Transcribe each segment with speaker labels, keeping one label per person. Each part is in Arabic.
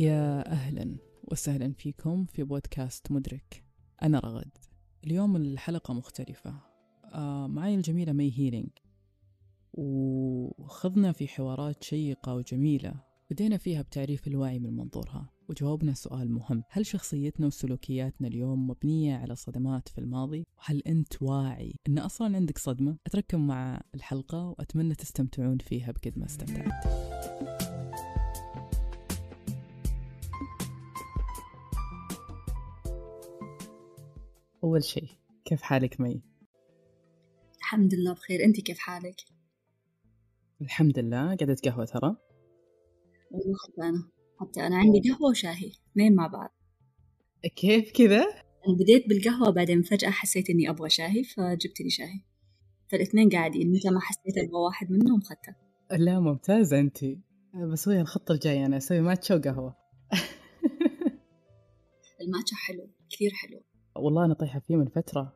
Speaker 1: يا أهلا وسهلا فيكم في بودكاست مدرك. أنا رغد. اليوم الحلقة مختلفة. آه معي الجميلة مي هيلينج وخضنا في حوارات شيقة وجميلة بدينا فيها بتعريف الوعي من منظورها. وجاوبنا سؤال مهم. هل شخصيتنا وسلوكياتنا اليوم مبنية على صدمات في الماضي؟ وهل أنت واعي أن أصلا عندك صدمة؟ أترككم مع الحلقة وأتمنى تستمتعون فيها بقد ما استمتعت. أول شيء كيف حالك مي؟
Speaker 2: الحمد لله بخير. أنت كيف حالك؟
Speaker 1: الحمد لله. قاعدة قهوة ترى؟
Speaker 2: والله حتى أنا حتى أنا عندي قهوة وشاهي اثنين مع بعض.
Speaker 1: كيف كذا؟
Speaker 2: أنا بديت بالقهوة بعدين فجأة حسيت إني أبغى شاهي فجبت لي شاهي. فالاثنين قاعدين متى ما حسيت أبغى واحد منهم خدته
Speaker 1: لا ممتازة أنت. بسوي الخطة الجاية؟ أنا أسوي ماتشا وقهوة.
Speaker 2: الماتشا حلو كثير حلو.
Speaker 1: والله أنا طايحة فيه من فترة.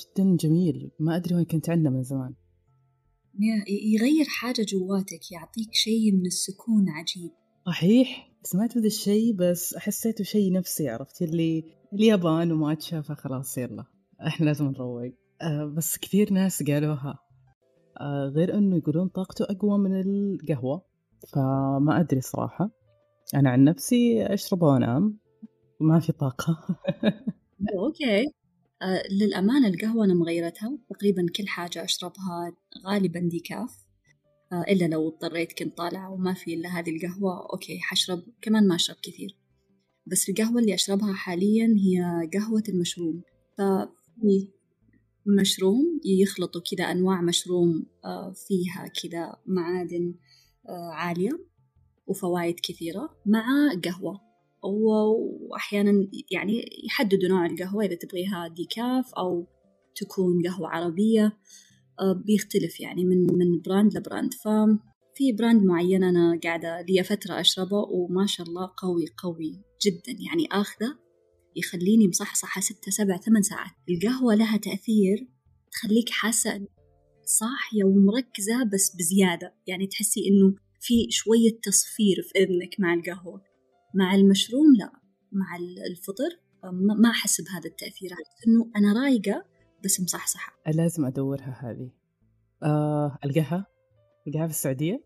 Speaker 1: جدا جميل. ما أدري وين كنت عنه من زمان.
Speaker 2: يغير حاجة جواتك يعطيك شيء من السكون عجيب.
Speaker 1: صحيح؟ سمعت بذا الشيء بس حسيته شيء نفسي عرفت اللي اليابان وماتشا فخلاص يلا. إحنا لازم نروق. أه بس كثير ناس قالوها. أه غير إنه يقولون طاقته أقوى من القهوة. فما أدري صراحة. أنا عن نفسي اشربه وانام ما في طاقة.
Speaker 2: okay. آه للأمانة القهوة أنا مغيرتها تقريبا كل حاجة أشربها غالبا decaf آه إلا لو اضطريت كنت طالعة وما في إلا هذه القهوة okay حشرب كمان ما أشرب كثير. بس القهوة اللي أشربها حاليا هي قهوة المشروم. ففي مشروم يخلطوا كذا أنواع مشروم آه فيها كذا معادن آه عالية وفوائد كثيرة مع قهوة. وأحيانا يعني يحددوا نوع القهوة إذا تبغيها decaf أو تكون قهوة عربية بيختلف يعني من من brand ل brand. ففي brand معين أنا قاعدة لي فترة أشربه وما شاء الله قوي قوي جدا. يعني آخذه يخليني مصحصحة ستة سبع ثمان ساعات. القهوة لها تأثير تخليك حاسة صاحية ومركزة بس بزيادة. يعني تحسي إنه في شوية تصفير في إذنك مع القهوة. مع المشروم لا مع الفطر ما أحس بهذا التأثير. إنه أنا رايقة بس مصحصحة.
Speaker 1: لازم أدورها هذه. آه القهوة القهوة في السعودية؟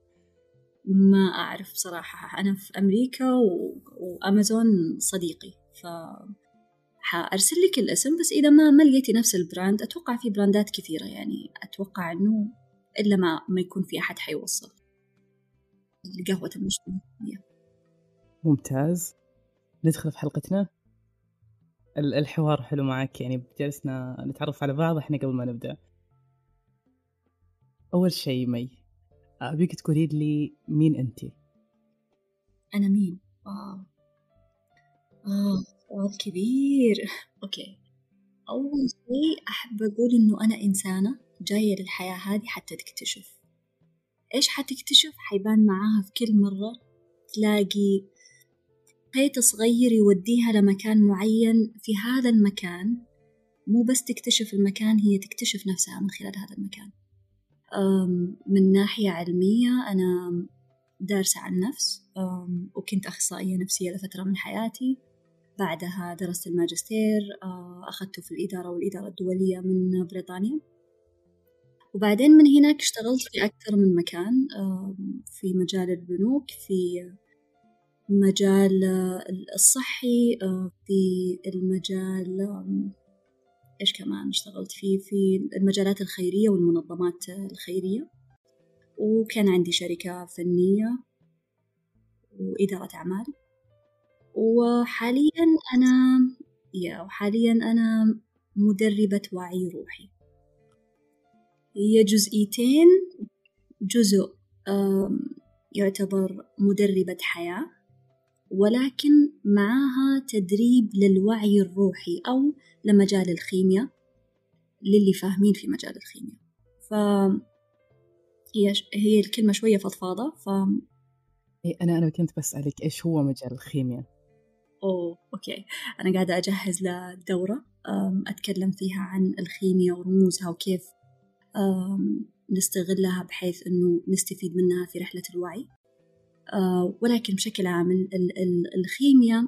Speaker 2: ما أعرف بصراحة أنا في أمريكا و... وأمازون صديقي ف حأرسل لك الاسم بس إذا ما ما لقيتي نفس ال brand أتوقع في brand ات كثيرة يعني. أتوقع إنه إلا ما ما يكون في أحد حيوصل. قهوة المشروم
Speaker 1: ممتاز. ندخل في حلقتنا. الحوار حلو معك يعني جلسنا نتعرف على بعض إحنا قبل ما نبدأ. أول شيء مي أبيك تقولي لي مين أنت؟
Speaker 2: أنا مين؟ واو آه سؤال كبير. أوكي. أول شيء أحب أقول إنه أنا إنسانة جاية للحياة هذه حتى تكتشف. إيش حتكتشف؟ حيبان معاها في كل مرة تلاقي خيط صغير يوديها لمكان معين في هذا المكان. مو بس تكتشف المكان هي تكتشف نفسها من خلال هذا المكان. من ناحية علمية أنا دارسة عن نفس. وكنت أخصائية نفسية لفترة من حياتي. بعدها درست الماجستير أخذته في الإدارة والإدارة الدولية من بريطانيا. وبعدين من هناك اشتغلت في أكثر من مكان في مجال البنوك في مجال الصحي في المجال إيش كمان اشتغلت فيه؟ في المجالات الخيرية والمنظمات الخيرية. وكان عندي شركة فنية وإدارة أعمال. وحاليا أنا يا وحاليا أنا مدربة وعي روحي. هي جزئيتين. جزء يعتبر مدربة حياة. ولكن معاها تدريب للوعي الروحي أو لمجال الخيمياء للي فاهمين في مجال الخيمياء. ف هي هي الكلمة شوية فضفاضة ف
Speaker 1: أنا أنا كنت بسألك إيش هو مجال الخيمياء؟
Speaker 2: أوه أوكي. أنا قاعدة أجهز لدورة أتكلم فيها عن الخيمياء ورموزها وكيف نستغلها بحيث إنه نستفيد منها في رحلة الوعي. ولكن بشكل عام الخيمياء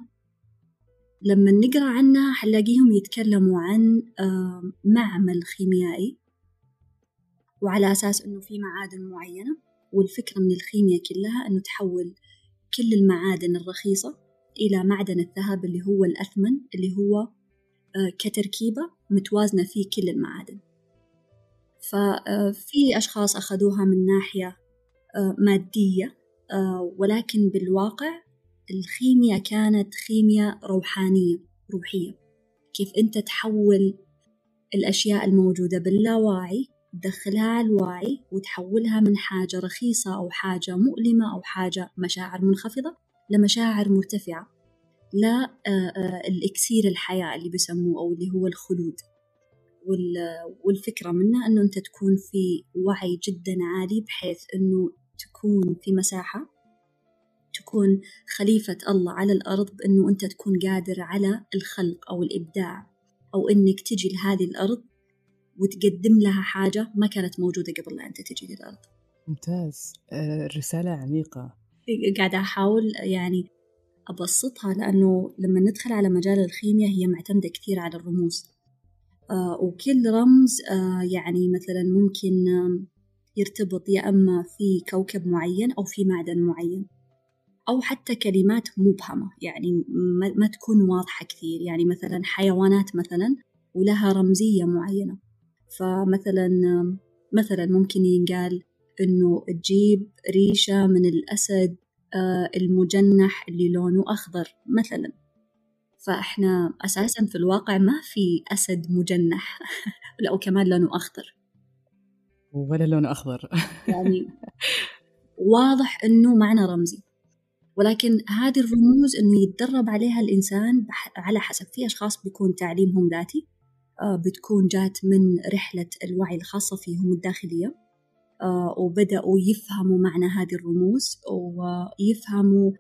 Speaker 2: لما نقرأ عنها حنلاقيهم يتكلموا عن آه معمل خيميائي وعلى أساس أنه في معادن معينة والفكرة من الخيمياء كلها أنه تحول كل المعادن الرخيصة إلى معدن الذهب اللي هو الأثمن اللي هو آه، كتركيبة متوازنة فيه كل المعادن. ففي أشخاص أخذوها من ناحية آه، مادية. آه، ولكن بالواقع الخيمياء كانت خيمياء روحانية روحية. كيف أنت تحول الأشياء الموجودة باللاواعي تدخلها على الواعي وتحولها من حاجة رخيصة أو حاجة مؤلمة أو حاجة مشاعر منخفضة لمشاعر مرتفعة لا آه، الإكسير الحياة اللي بيسموه أو اللي هو الخلود. والفكرة منه أنه أنت تكون في وعي جدا عالي بحيث أنه تكون في مساحة تكون خليفة الله على الأرض بأنه أنت تكون قادر على الخلق أو الإبداع أو أنك تجي لهذه الأرض وتقدم لها حاجة ما كانت موجودة قبل لا أنت تجي للأرض.
Speaker 1: ممتاز. الرسالة آه، عميقة.
Speaker 2: قاعدة أحاول يعني أبسطها لأنه لما ندخل على مجال الخيمياء هي معتمدة كثير على الرموز. آه وكل رمز آه يعني مثلا ممكن يرتبط يا أما في كوكب معين أو في معدن معين أو حتى كلمات مبهمة يعني ما تكون واضحة كثير يعني مثلا حيوانات مثلا ولها رمزية معينة. فمثلا مثلا ممكن ينقال إنه تجيب ريشة من الأسد آه، المجنح اللي لونه أخضر مثلا. فإحنا أساسا في الواقع ما في أسد مجنح لا وكمان لونه أخضر.
Speaker 1: ولا لونه أخضر.
Speaker 2: يعني واضح إنه معنى رمزي. ولكن هذه الرموز إنه يتدرب عليها الإنسان على حسب. في أشخاص بيكون تعليمهم ذاتي آه، بتكون جات من رحلة الوعي الخاصة فيهم الداخلية آه، وبدأوا يفهموا معنى هذه الرموز ويفهموا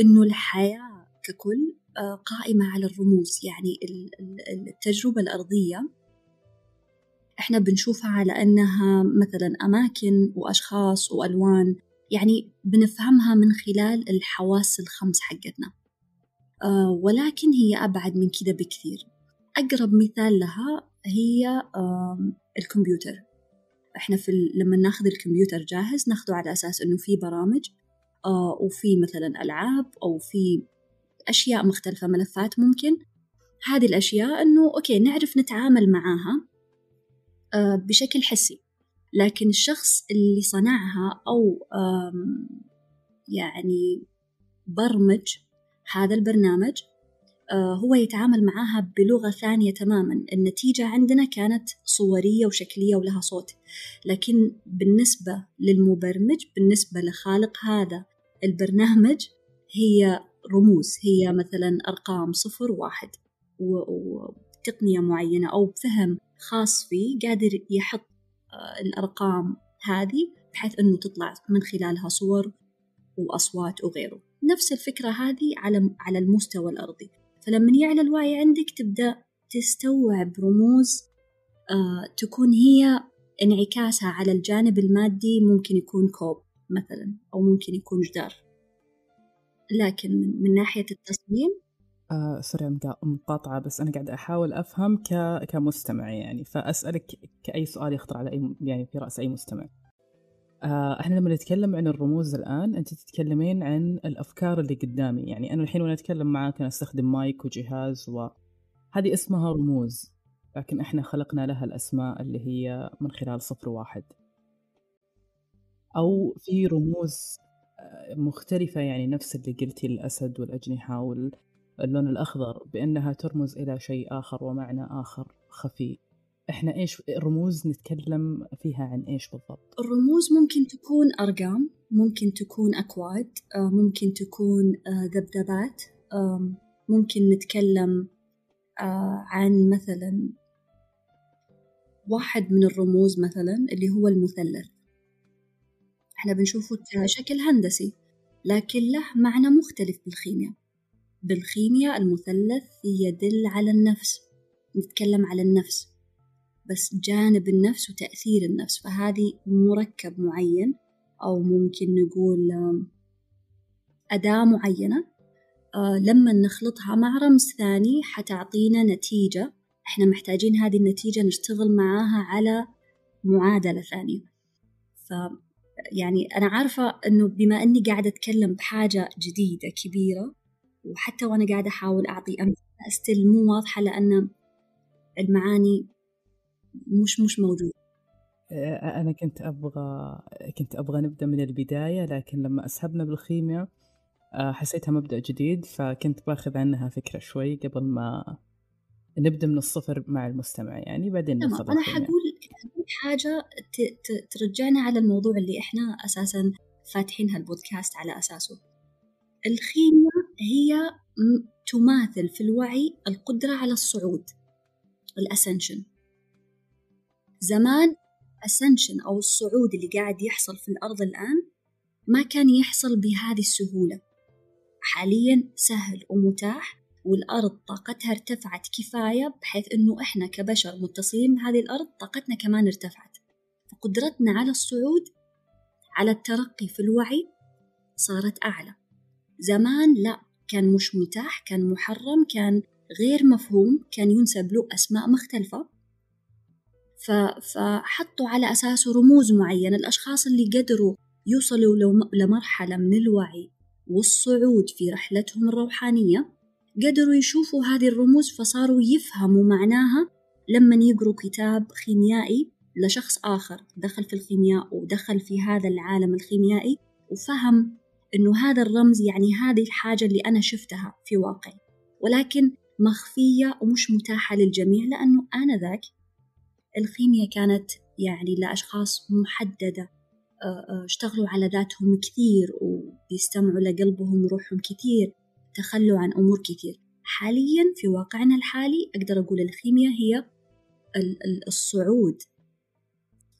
Speaker 2: إنه الحياة ككل آه، قائمة على الرموز. يعني التجربة الأرضية إحنا بنشوفها على أنها مثلا أماكن وأشخاص وألوان يعني بنفهمها من خلال الحواس الخمس حقتنا. ولكن هي أبعد من كده بكثير. أقرب مثال لها هي الكمبيوتر. إحنا في لما ناخذ الكمبيوتر جاهز ناخذه على أساس إنه في برامج آه، وفي مثلا ألعاب أو في أشياء مختلفة ملفات ممكن. هذه الأشياء إنه أوكي نعرف نتعامل معاها. بشكل حسي. لكن الشخص اللي صنعها أو يعني برمج هذا البرنامج آه، هو يتعامل معاها بلغة ثانية تماما. النتيجة عندنا كانت صورية وشكلية ولها صوت. لكن بالنسبة للمبرمج بالنسبة لخالق هذا البرنامج هي رموز. هي مثلا أرقام صفر واحد وتقنية معينة أو بفهم خاص فيه قادر يحط آه، الأرقام هذه بحيث أنه تطلع من خلالها صور وأصوات وغيره. نفس الفكرة هذه على على المستوى الأرضي. فلما يعلى الوعي عندك تبدأ تستوعب رموز آه تكون هي انعكاسها على الجانب المادي ممكن يكون كوب مثلا أو ممكن يكون جدار. لكن من, ناحية التصميم
Speaker 1: سوري مقاطعة بس أنا قاعدة أحاول أفهم ك... كمستمع يعني. فأسألك كأي سؤال يخطر على أي يعني في رأس أي مستمع. آه، إحنا لما نتكلم عن الرموز الآن أنت تتكلمين عن الأفكار اللي قدامي. يعني أنا الحين وأنا أتكلم معاك أنا أستخدم مايك وجهاز وهذه اسمها رموز لكن إحنا خلقنا لها الأسماء اللي هي من خلال صفر واحد. أو في رموز آه، مختلفة يعني نفس اللي قلتي الأسد والأجنحة واللون الأخضر بأنها ترمز إلى شيء آخر ومعنى آخر خفي. إحنا إيش الرموز نتكلم فيها عن إيش بالضبط؟
Speaker 2: الرموز ممكن تكون أرقام، ممكن تكون أكواد، آه، ممكن تكون آه، ذبذبات، ممكن نتكلم آه، عن مثلا واحد من الرموز مثلا اللي هو المثلث. إحنا بنشوفه كشكل هندسي لكن له معنى مختلف بالخيمياء. بالخيمياء المثلث يدل على النفس نتكلم على النفس بس جانب النفس وتأثير النفس فهذه مركب معين أو ممكن نقول أداة معينة. آه لما نخلطها مع رمز ثاني حتعطينا نتيجة. إحنا محتاجين هذه النتيجة نشتغل معاها على معادلة ثانية. ف يعني أنا عارفة إنه بما إني قاعدة أتكلم بحاجة جديدة كبيرة وحتى وأنا قاعدة أحاول أعطي أمثلة أستل مو واضحة لأن المعاني مش مش موجودة.
Speaker 1: آه، أنا كنت أبغى كنت أبغى نبدأ من البداية لكن لما أسهبنا بالخيمياء آه، حسيتها مبدأ جديد فكنت باخذ عنها فكرة شوي قبل ما نبدأ من الصفر مع المستمع يعني بعدين
Speaker 2: ناخذ أنا حقول حاجة ترجعنا على الموضوع اللي إحنا أساسا فاتحين هالبودكاست على أساسه. الخيمياء هي تماثل في الوعي القدرة على الصعود الأسنشن. زمان أسنشن أو الصعود اللي قاعد يحصل في الأرض الآن ما كان يحصل بهذه السهولة. حاليا سهل ومتاح والأرض طاقتها ارتفعت كفاية بحيث إنه إحنا كبشر متصلين بهذه الأرض طاقتنا كمان ارتفعت. فقدرتنا على الصعود على الترقي في الوعي صارت أعلى. زمان لا كان مش متاح كان محرم كان غير مفهوم كان ينسب له أسماء مختلفة. فحطوا على أساسه رموز معينة. الأشخاص اللي قدروا يوصلوا لمرحلة من الوعي والصعود في رحلتهم الروحانية قدروا يشوفوا هذه الرموز فصاروا يفهموا معناها لما يقروا كتاب خيميائي لشخص آخر. دخل في الخيمياء ودخل في هذا العالم الخيميائي وفهم إنه هذا الرمز يعني هذه الحاجة اللي أنا شفتها في واقعي. ولكن مخفية ومش متاحة للجميع لأنه آنذاك الخيمياء كانت يعني لأشخاص محددة اشتغلوا على ذاتهم كثير وبيستمعوا لقلبهم وروحهم كثير تخلوا عن أمور كثير. حاليا في واقعنا الحالي أقدر أقول الخيمياء هي الصعود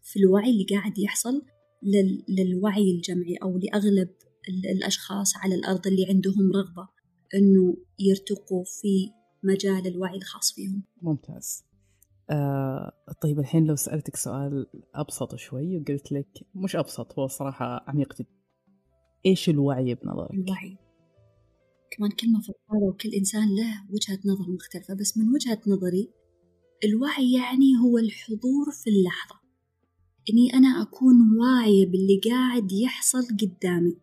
Speaker 2: في الوعي اللي قاعد يحصل للوعي الجمعي أو لأغلب الأشخاص على الأرض اللي عندهم رغبة أنه يرتقوا في مجال الوعي الخاص فيهم.
Speaker 1: ممتاز. آه طيب الحين لو سألتك سؤال أبسط شوي وقلت لك مش أبسط هو صراحة عميق جدا. إيش الوعي بنظرك؟
Speaker 2: الوعي. كمان كلمة فضفاضة وكل إنسان له وجهة نظر مختلفة بس من وجهة نظري الوعي يعني هو الحضور في اللحظة. إني أنا أكون واعية باللي قاعد يحصل قدامي.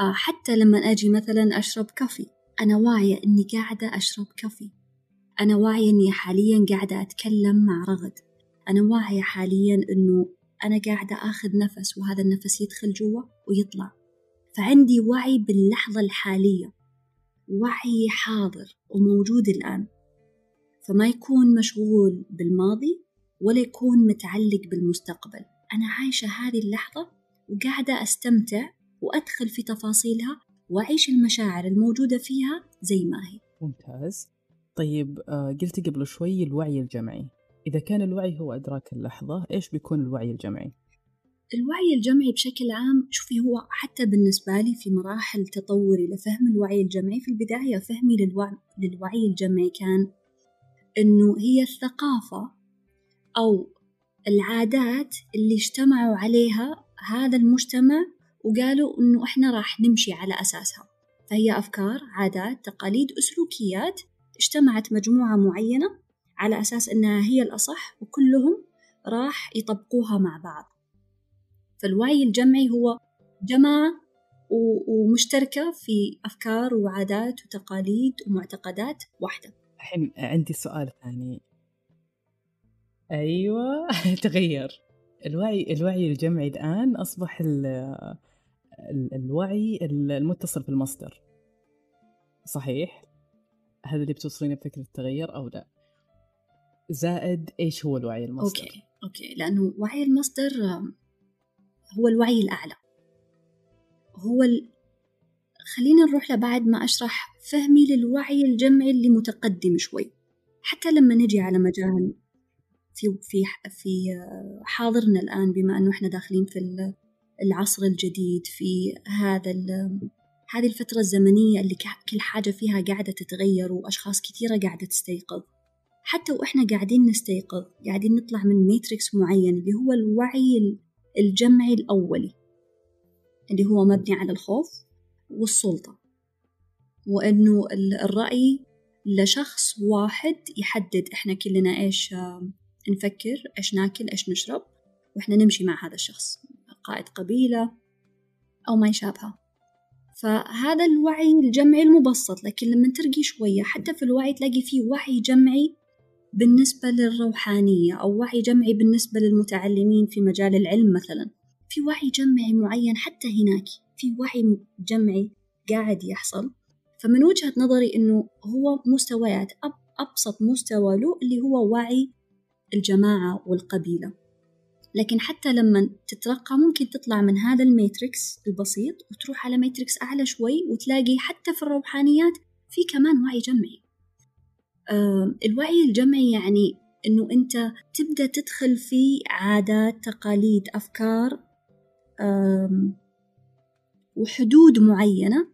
Speaker 2: حتى لما أجي مثلا أشرب كافي أنا واعية إني قاعدة أشرب كافي. أنا واعية إني حاليا قاعدة أتكلم مع رغد. أنا واعية حاليا إنه أنا قاعدة آخذ نفس وهذا النفس يدخل جوا ويطلع. فعندي وعي باللحظة الحالية. وعي حاضر وموجود الآن. فما يكون مشغول بالماضي ولا يكون متعلق بالمستقبل. أنا عايشة هذه اللحظة وقاعدة أستمتع وأدخل في تفاصيلها وأعيش المشاعر الموجودة فيها زي ما هي.
Speaker 1: ممتاز. طيب آه، قلت قبل شوي الوعي الجمعي. إذا كان الوعي هو إدراك اللحظة إيش بيكون الوعي الجمعي؟
Speaker 2: الوعي الجمعي بشكل عام شوفي هو حتى بالنسبة لي في مراحل تطوري لفهم الوعي الجمعي في البداية فهمي للوعي, للوعي الجمعي كان إنه هي الثقافة أو العادات اللي اجتمعوا عليها هذا المجتمع وقالوا إنه إحنا راح نمشي على أساسها. فهي أفكار عادات تقاليد أسلوكيات اجتمعت مجموعة معينة على أساس إنها هي الأصح وكلهم راح يطبقوها مع بعض. فالوعي الجمعي هو جماعة ومشتركة في أفكار وعادات وتقاليد ومعتقدات واحدة.
Speaker 1: الحين عندي سؤال ثاني. أيوة تغير. الوعي الوعي الجمعي الآن أصبح الوعي المتصل بالمصدر صحيح؟ هذا اللي بتوصلين بفكرة التغير أو لا؟ زائد إيش هو الوعي المصدر؟
Speaker 2: okay okay لأنه وعي المصدر هو الوعي الأعلى. هو ال... خلينا نروح لبعد ما أشرح فهمي للوعي الجمعي اللي متقدم شوي. حتى لما نجي على مجال في في في حاضرنا الآن بما أنه إحنا داخلين في العصر الجديد في هذا هذه الفترة الزمنية اللي كل حاجة فيها قاعدة تتغير وأشخاص كثيرة قاعدة تستيقظ. حتى وإحنا قاعدين نستيقظ قاعدين نطلع من ماتريكس معين اللي هو الوعي الجمعي الأولي اللي هو مبني على الخوف والسلطة. وأنه الرأي لشخص واحد يحدد إحنا كلنا إيش نفكر إيش ناكل إيش نشرب وإحنا نمشي مع هذا الشخص. قائد قبيلة أو ما يشابهه. فهذا الوعي الجمعي المبسط لكن لما ترقي شوية حتى في الوعي تلاقي فيه وعي جمعي بالنسبة للروحانية أو وعي جمعي بالنسبة للمتعلمين في مجال العلم مثلا. في وعي جمعي معين حتى هناك في وعي جمعي قاعد يحصل. فمن وجهة نظري إنه هو مستويات أبسط مستوى له اللي هو وعي الجماعة والقبيلة. لكن حتى لما تترقى ممكن تطلع من هذا ال matrix البسيط وتروح على matrix أعلى شوي وتلاقي حتى في الروحانيات في كمان وعي جمعي. آه الوعي الجمعي يعني إنه أنت تبدأ تدخل في عادات تقاليد أفكار وحدود معينة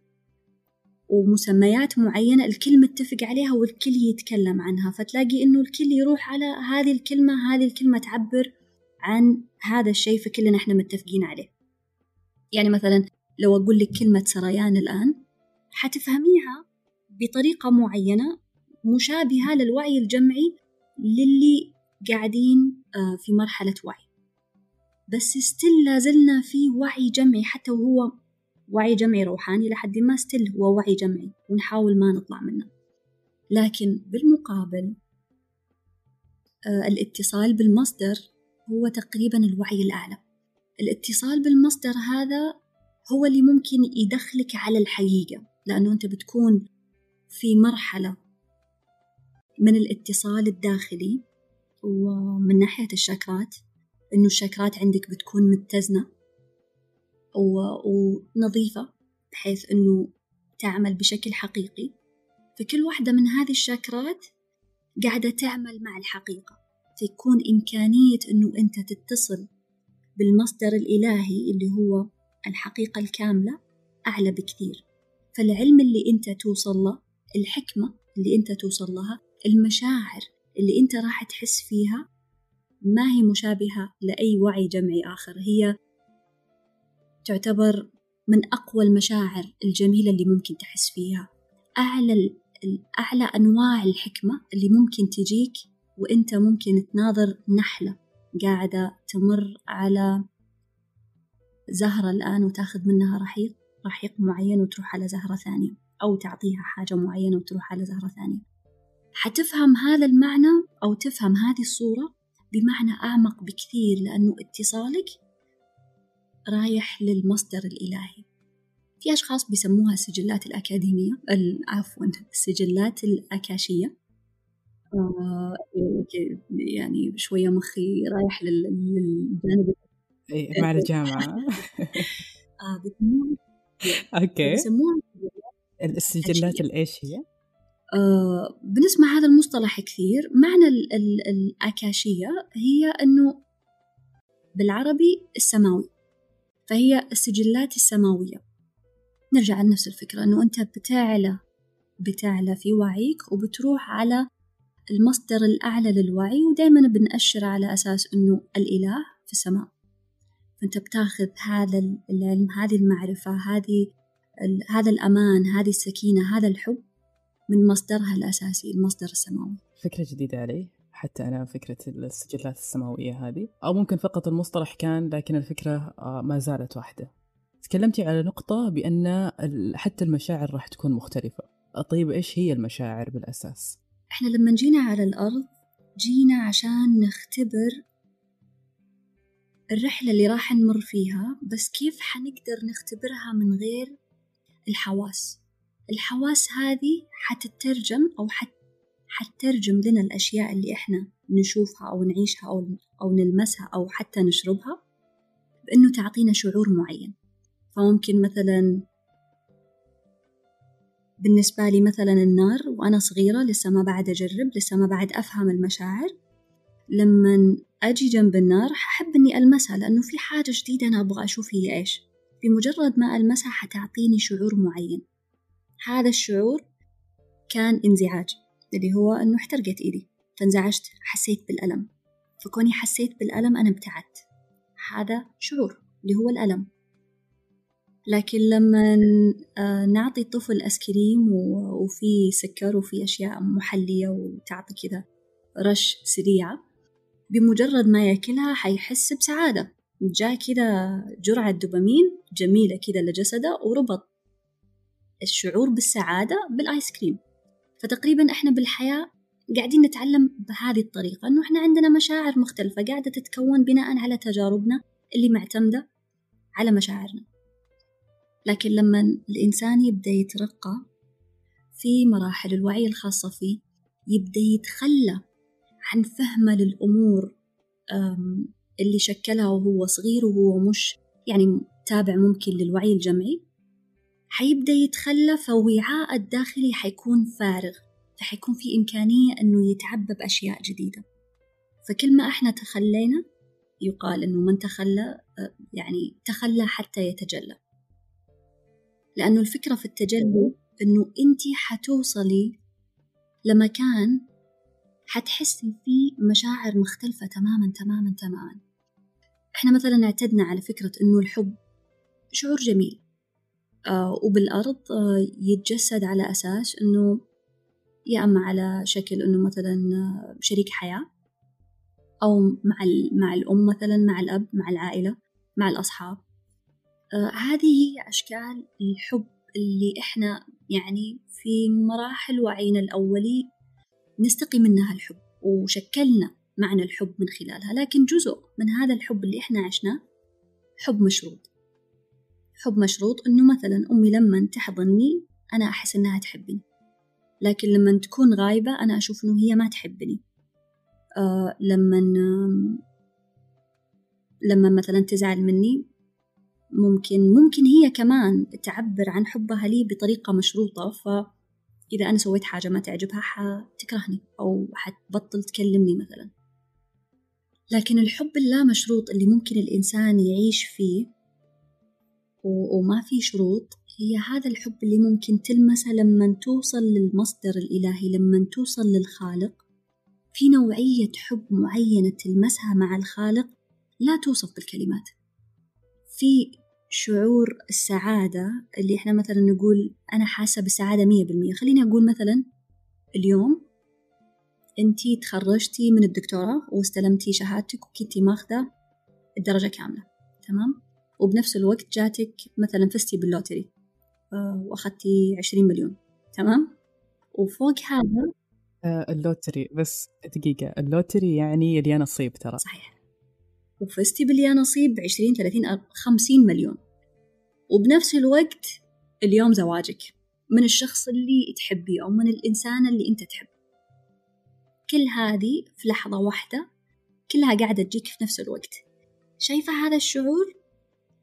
Speaker 2: ومسميات معينة الكل متفق عليها والكل يتكلم عنها. فتلاقي إنه الكل يروح على هذه الكلمة هذه الكلمة تعبر عن هذا الشيء فكلنا إحنا متفقين عليه. يعني مثلا لو أقول لك كلمة سريان الآن حتفهميها بطريقة معينة مشابهة للوعي الجمعي للي قاعدين آه، في مرحلة وعي. بس still لازلنا في وعي جمعي حتى وهو وعي جمعي روحاني لحد ما still هو وعي جمعي ونحاول ما نطلع منه. لكن بالمقابل آه الإتصال بالمصدر هو تقريبا الوعي الأعلى. الاتصال بالمصدر هذا هو اللي ممكن يدخلك على الحقيقة لأنه أنت بتكون في مرحلة من الاتصال الداخلي ومن ناحية الشاكرات إنه الشاكرات عندك بتكون متزنة ونظيفة بحيث إنه تعمل بشكل حقيقي. فكل واحدة من هذه الشاكرات قاعدة تعمل مع الحقيقة. تكون إمكانية إنه أنت تتصل بالمصدر الإلهي اللي هو الحقيقة الكاملة أعلى بكثير. فالعلم اللي أنت توصل له الحكمة اللي أنت توصل لها المشاعر اللي أنت راح تحس فيها ما هي مشابهة لأي وعي جمعي آخر. هي تعتبر من أقوى المشاعر الجميلة اللي ممكن تحس فيها. أعلى أعلى أنواع الحكمة اللي ممكن تجيك وأنت ممكن تناظر نحلة قاعدة تمر على زهرة الآن وتاخذ منها رحيق رحيق معين وتروح على زهرة ثانية أو تعطيها حاجة معينة وتروح على زهرة ثانية. حتفهم هذا المعنى أو تفهم هذه الصورة بمعنى أعمق بكثير لأنه اتصالك رايح للمصدر الإلهي. في أشخاص بيسموها السجلات الأكاديمية عفوا السجلات الأكاشية. يعني شوية مخي رايح للجانب
Speaker 1: إيه مع الجامعة.
Speaker 2: آه بيسموها
Speaker 1: السجلات الإيش هي؟
Speaker 2: آه بنسمع هذا المصطلح كثير معنى ال ال الأكاشية هي أنه بالعربي السماوي فهي السجلات السماوية. نرجع لنفس الفكرة أنه أنت بتعلى بتعلى في وعيك وبتروح على المصدر الأعلى للوعي ودائما بنأشر على أساس أنه الإله في السماء. فأنت بتاخذ هذا العلم هذه المعرفة هذه هذا الأمان هذه السكينة هذا الحب من مصدرها الأساسي المصدر السماوي.
Speaker 1: فكرة جديدة علي حتى أنا فكرة السجلات السماوية هذه. أو ممكن فقط المصطلح كان لكن الفكرة آه، ما زالت واحدة. تكلمتي على نقطة بأن حتى المشاعر راح تكون مختلفة. طيب إيش هي المشاعر بالأساس؟
Speaker 2: إحنا لما جينا على الأرض جينا عشان نختبر الرحلة اللي راح نمر فيها بس كيف حنقدر نختبرها من غير الحواس؟ الحواس هذه حتترجم أو حت حتترجم لنا الأشياء اللي إحنا نشوفها أو نعيشها أو, أو نلمسها أو حتى نشربها بأنه تعطينا شعور معين. فممكن مثلا بالنسبة لي مثلا النار وأنا صغيرة لسه ما بعد أجرب لسه ما بعد أفهم المشاعر لما أجي جنب النار ححب إني ألمسها لأنه في حاجة جديدة أنا أبغى أشوف هي إيش. بمجرد ما ألمسها حتعطيني شعور معين. هذا الشعور كان انزعاج اللي هو أنه احترقت إيدي. فانزعجت حسيت بالألم. فكوني حسيت بالألم أنا ابتعدت. هذا شعور اللي هو الألم. لكن لما آه، نعطي الطفل أسكريم وفي سكر وفي أشياء محلية وتعطي كذا رش سريعة بمجرد ما ياكلها حيحس بسعادة. جاء كذا جرعة دوبامين جميلة كذا لجسده وربط الشعور بالسعادة بالآيس كريم فتقريبا إحنا بالحياة قاعدين نتعلم بهذه الطريقة إنه إحنا عندنا مشاعر مختلفة قاعدة تتكون بناء على تجاربنا اللي معتمدة على مشاعرنا. لكن لما الإنسان يبدأ يترقى في مراحل الوعي الخاصة فيه يبدأ يتخلى عن فهمه للأمور اللي شكلها وهو صغير وهو مش يعني تابع ممكن للوعي الجمعي. حيبدأ يتخلى فوعاء الداخلي حيكون فارغ فحيكون في إمكانية أنه يتعبى بأشياء جديدة. فكل ما إحنا تخلينا يقال أنه من تخلى يعني تخلى حتى يتجلى. لأنه الفكرة في التجلي أنه أنت حتوصلي لمكان حتحسي فيه مشاعر مختلفة تماما تماما تماما. إحنا مثلا اعتدنا على فكرة إنه الحب شعور جميل. آه وبالأرض آه يتجسد على أساس إنه يا أما على شكل إنه مثلا آه، شريك حياة أو مع مع الأم مثلا مع الأب مع العائلة مع الأصحاب. هذه هي أشكال الحب اللي إحنا يعني في مراحل وعينا الأولي نستقي منها الحب وشكلنا معنى الحب من خلالها. لكن جزء من هذا الحب اللي إحنا عشناه حب مشروط. حب مشروط إنه مثلا أمي لما تحضني أنا أحس إنها تحبني. لكن لما تكون غايبة أنا أشوف إنه هي ما تحبني. آه لما لما مثلا تزعل مني ممكن ممكن هي كمان تعبر عن حبها لي بطريقة مشروطة فإذا أنا سويت حاجة ما تعجبها حتكرهني أو حتبطل تكلمني مثلا. لكن الحب اللا مشروط اللي ممكن الإنسان يعيش فيه وما في شروط هي هذا الحب اللي ممكن تلمسه لما توصل للمصدر الإلهي لما توصل للخالق. في نوعية حب معينة تلمسها مع الخالق لا توصف بالكلمات. في شعور السعادة اللي إحنا مثلا نقول أنا حاسة بالسعادة مية بالمية. خليني أقول مثلا اليوم أنتي تخرجتي من الدكتوراه واستلمتي شهادتك وكنتي ماخذة الدرجة كاملة تمام؟ وبنفس الوقت جاتك مثلا فزتي بال lottery آه، وأخذتي عشرين مليون تمام؟ وفوق هذا
Speaker 1: آه، ال lottery بس دقيقة ال lottery يعني يا نصيب ترى.
Speaker 2: صحيح. وفزتي باليا نصيب بعشرين ثلاثين خمسين مليون. وبنفس الوقت اليوم زواجك من الشخص اللي تحبيه أو من الإنسان اللي أنت تحبه. كل هذه في لحظة واحدة كلها قاعدة تجيك في نفس الوقت. شايفة هذا الشعور؟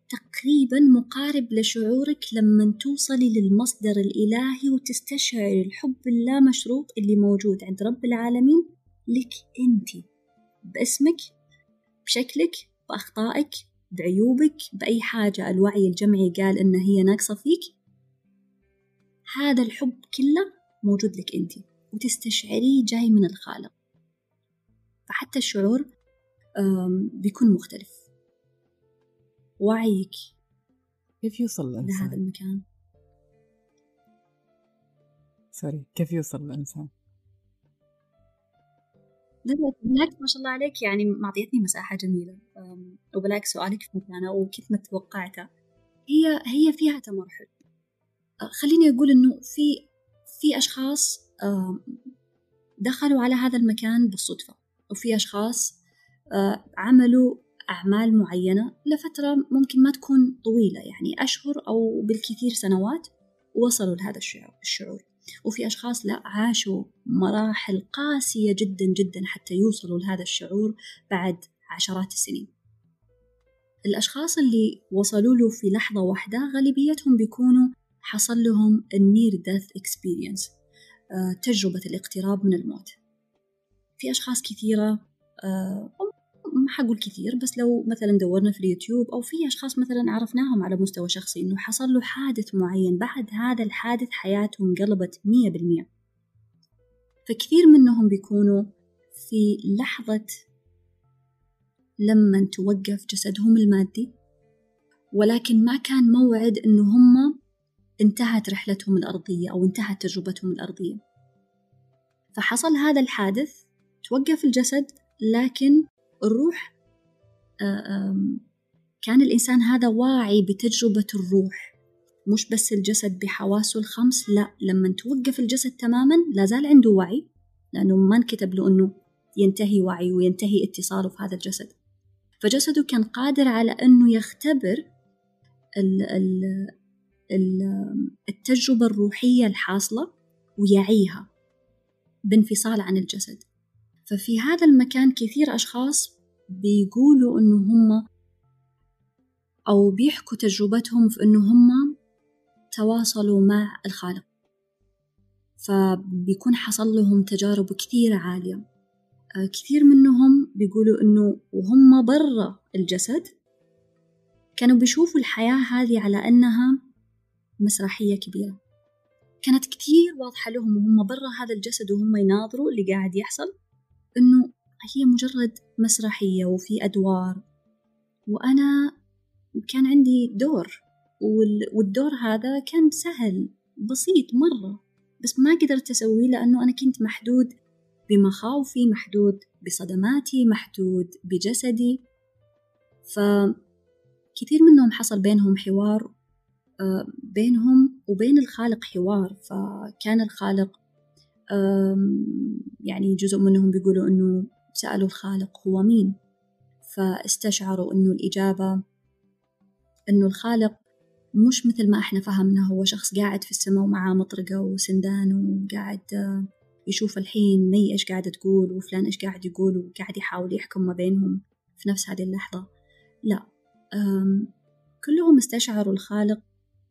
Speaker 2: تقريبا مقارب لشعورك لما توصلي للمصدر الإلهي وتستشعري الحب اللامشروط اللي موجود عند رب العالمين لك أنت باسمك بشكلك بأخطائك بعيوبك بأي حاجة. الوعي الجمعي قال إن هي ناقصة فيك. هذا الحب كله موجود لك أنت وتستشعريه جاي من الخالق. فحتى الشعور بيكون مختلف. وعيك.
Speaker 1: كيف يوصل الإنسان؟
Speaker 2: لهذا المكان.
Speaker 1: سوري كيف يوصل الإنسان؟
Speaker 2: بالعكس ما شاء الله عليك يعني معطيتني مساحة جميلة. وبالعكس سؤالك في مكانه وكنت ما توقعته. هي هي فيها تمرحل. خليني أقول إنه في في أشخاص دخلوا على هذا المكان بالصدفة وفي أشخاص عملوا أعمال معينة لفترة ممكن ما تكون طويلة يعني أشهر أو بالكثير سنوات وصلوا لهذا الشعور. وفي أشخاص لا عاشوا مراحل قاسية جدا جدا حتى يوصلوا لهذا الشعور بعد عشرات السنين. الأشخاص اللي وصلوا له في لحظة واحدة غالبيتهم بيكونوا حصل لهم ال near death experience تجربة الاقتراب من الموت. في أشخاص كثيرة آه، حقول كثير بس لو مثلا دورنا في اليوتيوب أو في أشخاص مثلا عرفناهم على مستوى شخصي إنه حصل له حادث معين بعد هذا الحادث حياتهم قلبت مية بالمية. فكثير منهم بيكونوا في لحظة لما توقف جسدهم المادي ولكن ما كان موعد إنه هم انتهت رحلتهم الأرضية أو انتهت تجربتهم الأرضية. فحصل هذا الحادث توقف الجسد لكن الروح كان الإنسان هذا واعي بتجربة الروح مش بس الجسد بحواسه الخمس لا لما توقف الجسد تماما لا زال عنده وعي لأنه ما انكتب له أنه ينتهي وعيه وينتهي اتصاله في هذا الجسد. فجسده كان قادر على أنه يختبر التجربة الروحية الحاصلة ويعيها بانفصال عن الجسد. ففي هذا المكان كثير أشخاص بيقولوا إنه هم أو بيحكوا تجربتهم في إنه هم تواصلوا مع الخالق. فبيكون حصل لهم تجارب كثير عالية. آه، كثير منهم بيقولوا إنه وهم برا الجسد كانوا بيشوفوا الحياة هذه على أنها مسرحية كبيرة. كانت كثير واضحة لهم وهم برا هذا الجسد وهم يناظروا اللي قاعد يحصل إنه هي مجرد مسرحية وفي أدوار. وأنا كان عندي دور والدور هذا كان سهل بسيط مرة بس ما قدرت أسويه لأنه أنا كنت محدود بمخاوفي محدود بصدماتي محدود بجسدي. فكثير منهم حصل بينهم حوار آه، بينهم وبين الخالق حوار. فكان الخالق يعني جزء منهم بيقولوا إنه سألوا الخالق هو مين فاستشعروا إنه الإجابة إنه الخالق مش مثل ما إحنا فهمنا هو شخص قاعد في السماء ومعاه مطرقة وسندان وقاعد يشوف الحين مي إيش قاعدة تقول وفلان إيش قاعد يقول وقاعد يحاول يحكم ما بينهم في نفس هذه اللحظة. لا كلهم استشعروا الخالق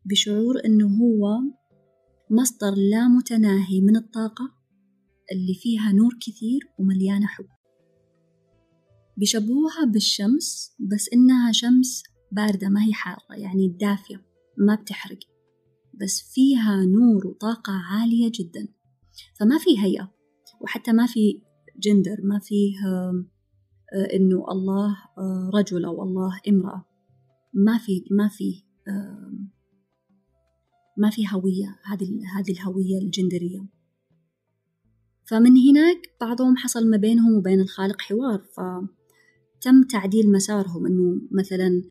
Speaker 2: بشعور إنه هو مصدر لا متناهي من الطاقة اللي فيها نور كثير ومليانة حب. بيشبهوها بالشمس بس إنها شمس باردة ما هي حارة يعني دافية ما بتحرق. بس فيها نور وطاقة عالية جدا. فما في هيئة وحتى ما في جندر ما فيه آه، إنه الله آه، رجل أو الله امرأة. ما في ما في ما في هوية هذه هذه الهوية الجندرية. فمن هناك بعضهم حصل ما بينهم وبين الخالق حوار فتم تعديل مسارهم إنه مثلا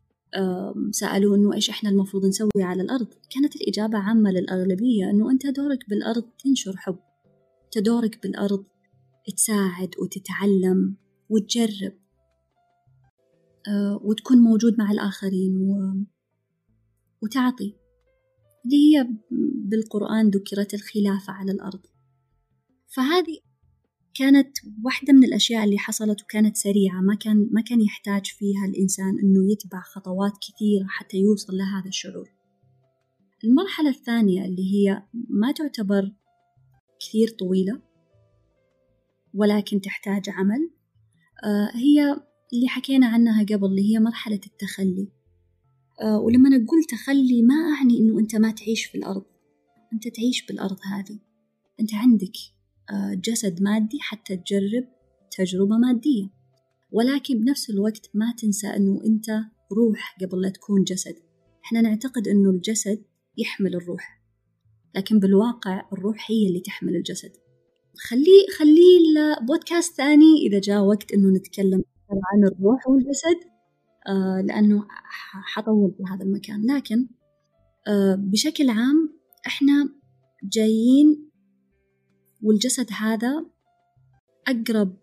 Speaker 2: سألوه إنه إيش إحنا المفروض نسوي على الأرض. كانت الإجابة عامة للأغلبية إنه أنت دورك بالأرض تنشر حب. أنت دورك بالأرض تساعد وتتعلم وتجرب أه، وتكون موجود مع الآخرين و... وتعطي. اللي هي بالقرآن ذكرت الخلافة على الأرض. فهذه كانت واحدة من الأشياء اللي حصلت وكانت سريعة ما كان ما كان يحتاج فيها الإنسان إنه يتبع خطوات كثيرة حتى يوصل لهذا الشعور. المرحلة الثانية اللي هي ما تعتبر كثير طويلة ولكن تحتاج عمل آه، هي اللي حكينا عنها قبل اللي هي مرحلة التخلي. آه، ولما أقول تخلي ما أعني إنه أنت ما تعيش في الأرض. أنت تعيش بالأرض هذه. أنت عندك جسد مادي حتى تجرب تجربة مادية. ولكن بنفس الوقت ما تنسى أنه أنت روح قبل لا تكون جسد. إحنا نعتقد أنه الجسد يحمل الروح. لكن بالواقع الروح هي اللي تحمل الجسد. خليه خليه بودكاست ثاني إذا جاء وقت إنه نتكلم عن الروح والجسد آه لأنه حطول في هذا المكان. لكن آه بشكل عام إحنا جايين والجسد هذا أقرب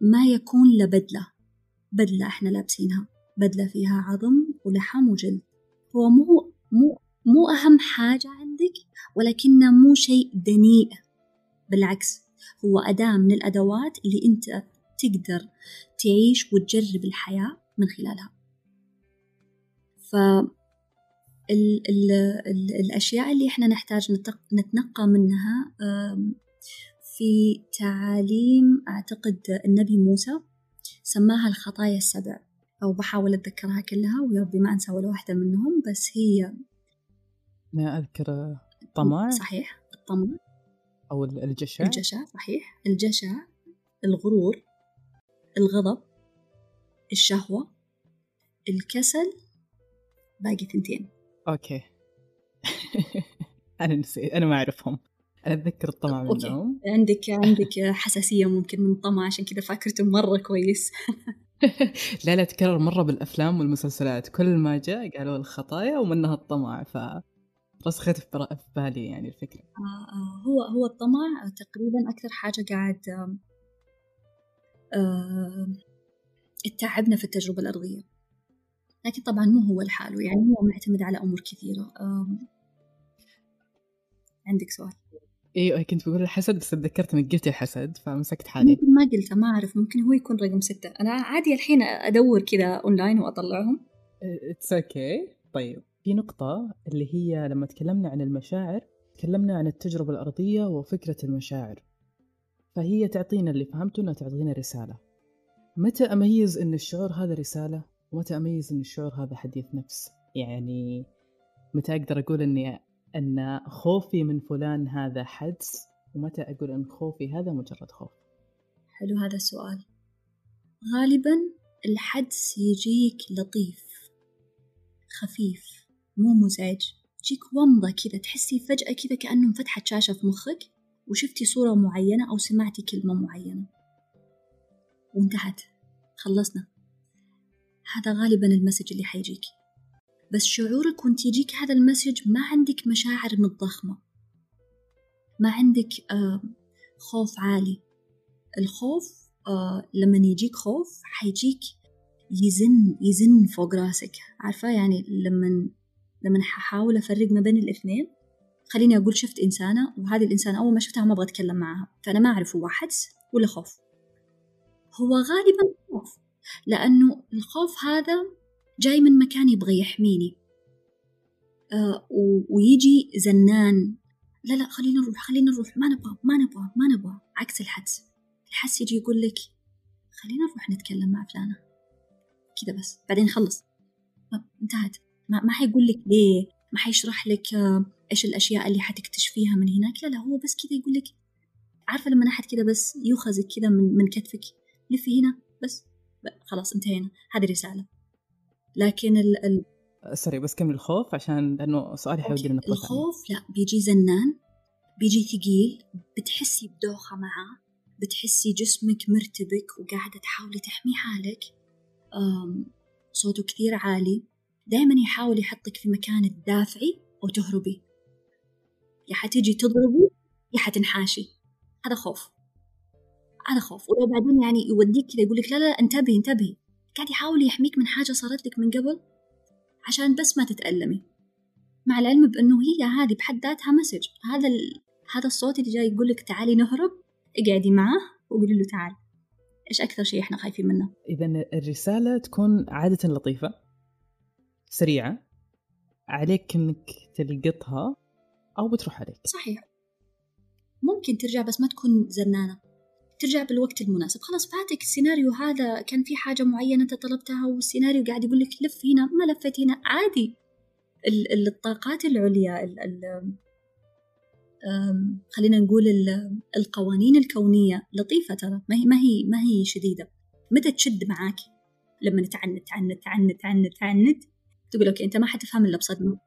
Speaker 2: ما يكون لبدلة. بدلة إحنا لابسينها. بدلة فيها عظم ولحم وجلد. هو مو مو مو أهم حاجة عندك ولكنه مو شيء دنيء. بالعكس هو أداة من الأدوات اللي أنت تقدر تعيش وتجرب الحياة من خلالها. ال ال ال الأشياء اللي إحنا نحتاج نتنقى منها في تعاليم أعتقد النبي موسى سماها الخطايا السبع. أو بحاول أتذكرها كلها ويا ربي ما أنسى ولا واحدة منهم بس هي
Speaker 1: أنا أذكر الطمع
Speaker 2: صحيح الطمع
Speaker 1: أو الجشع؟
Speaker 2: الجشع صحيح. الجشع الغرور الغضب الشهوة الكسل باقي ثنتين.
Speaker 1: أوكي. أنا نسيت أنا ما أعرفهم. أنا أتذكر الطمع منهم.
Speaker 2: عندك عندك حساسية ممكن من الطمع عشان كذا فاكرته مرة كويس.
Speaker 1: لا لا تكرر مرة بالأفلام والمسلسلات. كل ما جاء قالوا الخطايا ومنها الطمع ف رسخت في بالي يعني الفكرة.
Speaker 2: آه آه. هو هو الطمع تقريبا أكثر حاجة قاعد آه تعبنا في التجربة الأرضية. لكن طبعا مو هو الحال يعني هو معتمد على أمور كثيرة. عندك سؤال؟
Speaker 1: أيوه كنت بقول الحسد بس تذكرت إنك قلتي الحسد فمسكت حالي.
Speaker 2: ممكن ما قلته ما أعرف ممكن هو يكون رقم ستة. أنا عادي الحين أدور كذا أونلاين وأطلعهم.
Speaker 1: it's okay okay. طيب في نقطة اللي هي لما تكلمنا عن المشاعر تكلمنا عن التجربة الأرضية وفكرة المشاعر. فهي تعطينا اللي فهمته إنها تعطينا رسالة. متى أميز إن الشعور هذا رسالة؟ ومتى أميز إن الشعور هذا حديث نفس؟ يعني متى أقدر أقول إني أن خوفي من فلان هذا حدس؟ ومتى أقول أن خوفي هذا مجرد خوف؟
Speaker 2: حلو هذا السؤال. غالبا الحدس يجيك لطيف خفيف مو مزعج. تجيك ومضة كذا تحسي فجأة كذا كأنه انفتحت شاشة في مخك وشفتي صورة معينة أو سمعتي كلمة معينة. وانتهت. خلصنا. هذا غالبا المسج اللي حيجيك. بس شعورك وانت يجيك هذا المسج ما عندك مشاعر متضخمة ما عندك آه خوف عالي. الخوف آه لما يجيك خوف حيجيك يزن يزن فوق راسك. عارفة؟ يعني لما لما حاحاول أفرق ما بين الاثنين خليني أقول شفت إنسانة وهذه الإنسانة أول ما شفتها ما أبغى أتكلم معها. فأنا ما أعرف هو حدس ولا خوف. هو غالبا خوف. لأنه الخوف هذا جاي من مكان يبغى يحميني. آه ويجي زنان. لا لا خلينا نروح خلينا نروح. ما نبغى ما نبغى ما نبغى. عكس الحدس الحدس يجي يقول لك خلينا نروح نتكلم مع فلانة. كذا بس. بعدين خلص. انتهت. ما, ما حيقول لك ليه. ما حيشرح لك آه، إيش الأشياء اللي حتكتشفيها من هناك. لا لا هو بس كذا يقول لك عارفة لما احد كذا بس يؤخذك كذا من, من كتفك. لفي هنا بس. خلاص انتهينا. هذه رسالة. لكن ال, ال...
Speaker 1: سوري بس كمل الخوف عشان لأنه سؤالي حيودي
Speaker 2: لنقطة الخوف لا بيجي زنان بيجي ثقيل بتحسي بدوخة معاه بتحسي جسمك مرتبك وقاعدة تحاولي تحمي حالك. صوته كثير عالي. دائما يحاول يحطك في مكان تدافعي أو تهربي يا حتيجي تضربي يا حتنحاشي. هذا خوف. هذا خوف ولو بعدين يعني يوديك كذا يقول لك لا لا انتبهي انتبهي. قاعد يحاول يحميك من حاجة صارت لك من قبل عشان بس ما تتألمي. مع العلم بأنه هي هذه بحد ذاتها مسج. هذا ال... هذا الصوت اللي جاي يقول لك تعالي نهرب اقعدي معه وقولي له تعال. إيش أكثر شيء إحنا خايفين منه؟
Speaker 1: اذا الرسالة تكون عادة لطيفة سريعة عليك إنك تلقطها أو بتروح عليك.
Speaker 2: صحيح. ممكن ترجع بس ما تكون زنانة. ترجع بالوقت المناسب. خلاص فاتك السيناريو هذا. كان في حاجة معينة أنت طلبتها والسيناريو قاعد يقول لك لف هنا ما لفيت هنا. عادي. الطاقات العليا ال ال خلينا نقول القوانين الكونية لطيفة ترى. ما هي ما هي ما هي شديدة. متى تشد معاك؟ لما تعنت تعنت تعنت تعنت تعنت تقول أوكي أنت ما حتفهم إلا بصدمة.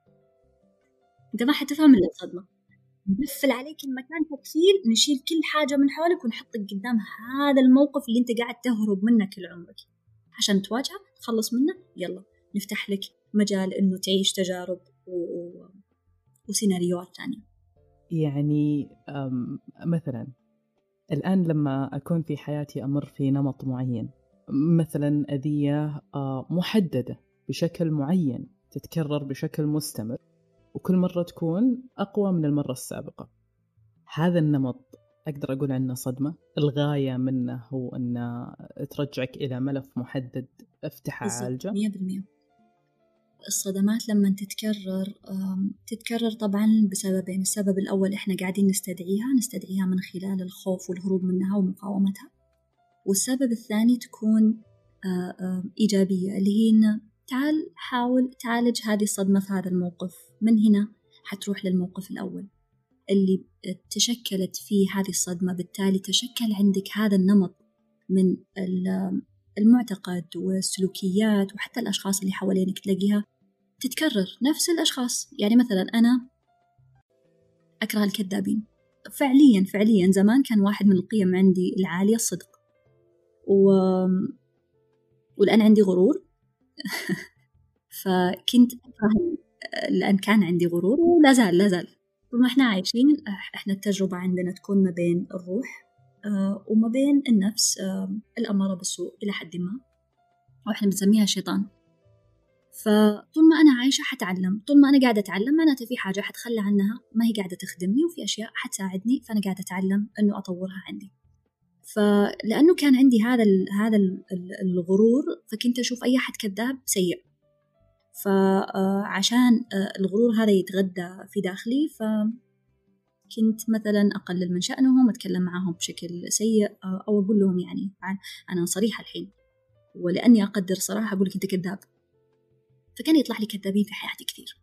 Speaker 2: أنت ما حتفهم إلا بصدمة. نقفل عليك المكان تكفيل نشيل كل حاجة من حولك ونحطك قدام هذا الموقف اللي أنت قاعد تهرب منه كل عمرك. عشان تواجهه تخلص منه يلا. نفتح لك مجال إنه تعيش تجارب و... وسيناريوهات ثانية
Speaker 1: يعني مثلا الآن لما أكون في حياتي أمر في نمط معين مثلا أذية آه، محددة بشكل معين تتكرر بشكل مستمر. وكل مرة تكون أقوى من المرة السابقة. هذا النمط أقدر أقول عنه صدمة. الغاية منه هو أن ترجعك إلى ملف محدد افتح عالجه
Speaker 2: مية بالمية. الصدمات لما تتكرر تتكرر طبعا بسببين السبب الأول إحنا قاعدين نستدعيها نستدعيها من خلال الخوف والهروب منها ومقاومتها. والسبب الثاني تكون إيجابية اللي هي إن تعال حاول تعالج هذه الصدمة في هذا الموقف. من هنا حتروح للموقف الأول اللي تشكلت فيه هذه الصدمة. بالتالي تشكل عندك هذا النمط من المعتقد والسلوكيات وحتى الأشخاص اللي حوالينك تلاقيها تتكرر نفس الأشخاص. يعني مثلا أنا أكره الكذابين. فعليا فعليا زمان كان واحد من القيم عندي العالية الصدق. و... والآن عندي غرور. فكنت أكره لأن كان عندي غرور ولا زال لا زال. طول ما إحنا عايشين إحنا التجربة عندنا تكون ما بين الروح آه، وما بين النفس الأمارة بالسوء إلى حد ما وإحنا بنسميها الشيطان. فطول ما أنا عايشة حتعلم طول ما أنا قاعدة أتعلم معناته في حاجة حتخلى عنها ما هي قاعدة تخدمني وفي أشياء حتساعدني فأنا قاعدة أتعلم إنه أطورها عندي. فلأنه كان عندي هذا ال هذا ال الغرور فكنت أشوف أي أحد كذاب سيء. فعشان آه، الغرور هذا يتغذى في داخلي فكنت مثلا أقلل من شأنهم أتكلم معهم بشكل سيء آه، أو أقول لهم يعني أنا صريحة الحين. ولأني أقدر صراحة أقول لك أنت كذاب. فكان يطلع لي كذابين في حياتي كثير.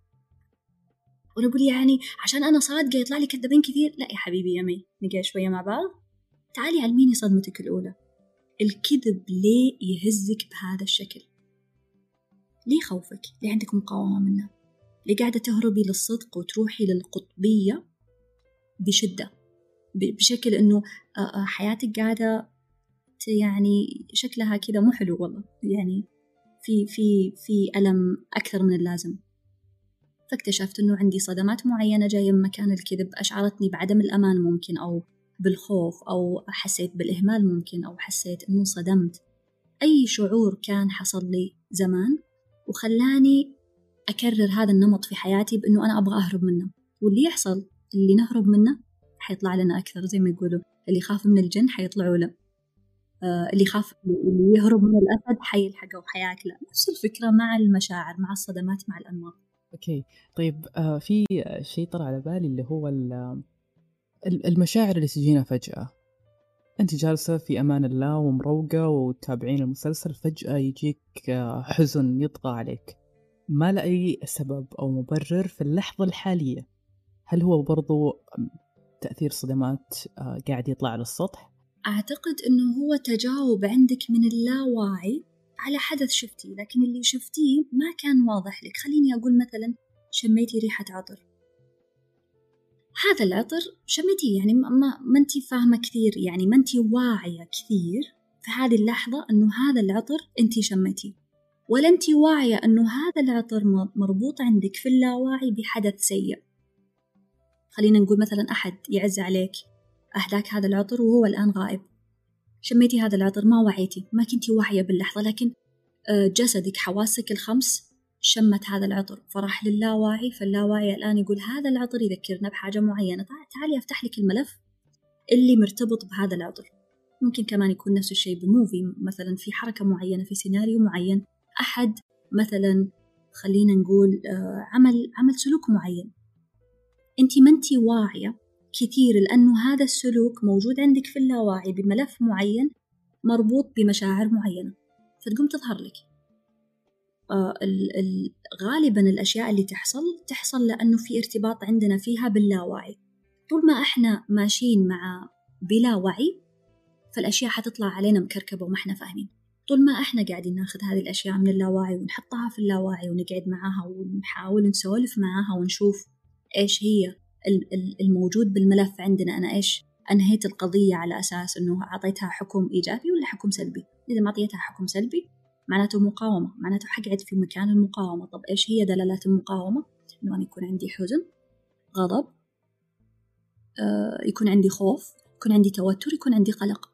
Speaker 2: وأنا أقول يعني عشان أنا صادقة يطلع لي كذابين كثير؟ لا يا حبيبي يا مي نقعد شوية مع بعض. تعالي علميني صدمتك الأولى. الكذب ليه يهزك بهذا الشكل؟ ليه خوفك؟ ليه عندك مقاومة منه؟ ليه قاعدة تهربي للصدق وتروحي للقطبية بشدة؟ بشكل إنه حياتك قاعدة يعني شكلها كذا مو حلو والله. يعني في في في ألم أكثر من اللازم. فاكتشفت إنه عندي صدمات معينة جاية من مكان الكذب أشعرتني بعدم الأمان ممكن أو بالخوف أو حسيت بالإهمال ممكن أو حسيت إنه انصدمت أي شعور كان حصل لي زمان وخلاني أكرر هذا النمط في حياتي بإنه أنا أبغى أهرب منه. واللي يحصل اللي نهرب منه حيطلع لنا أكثر زي ما يقولوا. اللي يخاف من الجن حيطلعوا له. آه اللي يخاف اللي يهرب من الأسد حيلحقه وحياكله نفس الفكرة مع المشاعر مع الصدمات مع الأنماط.
Speaker 1: أوكي. طيب آه في شيء طرى على بالي اللي هو المشاعر اللي تجينا فجأة. أنت جالسة في أمان الله ومروقة وتابعين المسلسل فجأة يجيك آه، حزن يطغى عليك. ما لأي سبب أو مبرر في اللحظة الحالية. هل هو برضو تأثير صدمات آه، قاعد يطلع على السطح؟
Speaker 2: أعتقد أنه هو تجاوب عندك من اللاواعي على حدث شفتيه لكن اللي شفتيه ما كان واضح لك. خليني أقول مثلا شميتي ريحة عطر. هذا العطر شميتيه يعني ما, ما انت فاهمة كثير يعني ما انت واعية كثير في هذه اللحظة إنه هذا العطر انت شميتيه ولا انت واعية إنه هذا العطر مربوط عندك في اللاواعي بحدث سيء. خلينا نقول مثلا أحد يعز عليك أهداك هذا العطر وهو الآن غائب. شميتي هذا العطر ما وعيتي ما كنتي واعية باللحظة لكن آه، جسدك حواسك الخمس شمت هذا العطر. فراح للاواعي فاللاواعي الآن يقول هذا العطر يذكرنا بحاجة معينة. تعالي أفتح لك الملف اللي مرتبط بهذا العطر. ممكن كمان يكون نفس الشيء بموفي مثلا في حركة معينة في سيناريو معين. أحد مثلا خلينا نقول آه، عمل عمل سلوك معين. أنت ما أنت واعية كثير لأنه هذا السلوك موجود عندك في اللاواعي بملف معين مربوط بمشاعر معينة. فتقوم تظهر لك. غالبا الأشياء اللي تحصل تحصل لأنه في ارتباط عندنا فيها باللاوعي. طول ما إحنا ماشيين مع بلا وعي فالأشياء حتطلع علينا مكركبة وما إحنا فاهمين. طول ما إحنا قاعدين ناخذ هذه الأشياء من اللاواعي ونحطها في اللاواعي ونقعد معاها ونحاول نسولف معاها ونشوف إيش هي الموجود بالملف عندنا. أنا إيش أنهيت القضية على أساس أنه أعطيتها حكم إيجابي ولا حكم سلبي؟ إذا ما أعطيتها حكم سلبي معناته مقاومة معناته حقعد في مكان المقاومة. طب إيش هي دلالات المقاومة؟ إنه أنا يكون عندي حزن غضب آه يكون عندي خوف يكون عندي توتر يكون عندي قلق.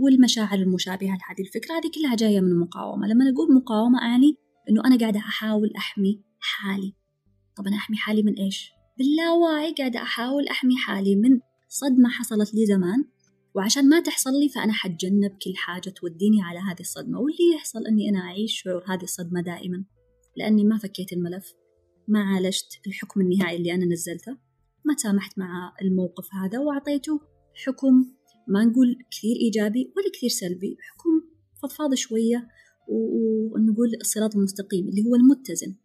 Speaker 2: والمشاعر المشابهة لهذه الفكرة هذه كلها جاية من المقاومة. لما نقول مقاومة أعني إنه أنا قاعدة أحاول أحمي حالي. طب أنا أحمي حالي من إيش؟ باللاواعي قاعدة أحاول أحمي حالي من صدمة حصلت لي زمان. وعشان ما تحصل لي فأنا حتجنب كل حاجة توديني على هذه الصدمة واللي يحصل أني أنا أعيش شعور هذه الصدمة دائما لأني ما فكيت الملف ما عالجت الحكم النهائي اللي أنا نزلته ما تسامحت مع الموقف هذا وأعطيته حكم ما نقول كثير إيجابي ولا كثير سلبي حكم فضفاض شوية ونقول الصراط المستقيم اللي هو المتزن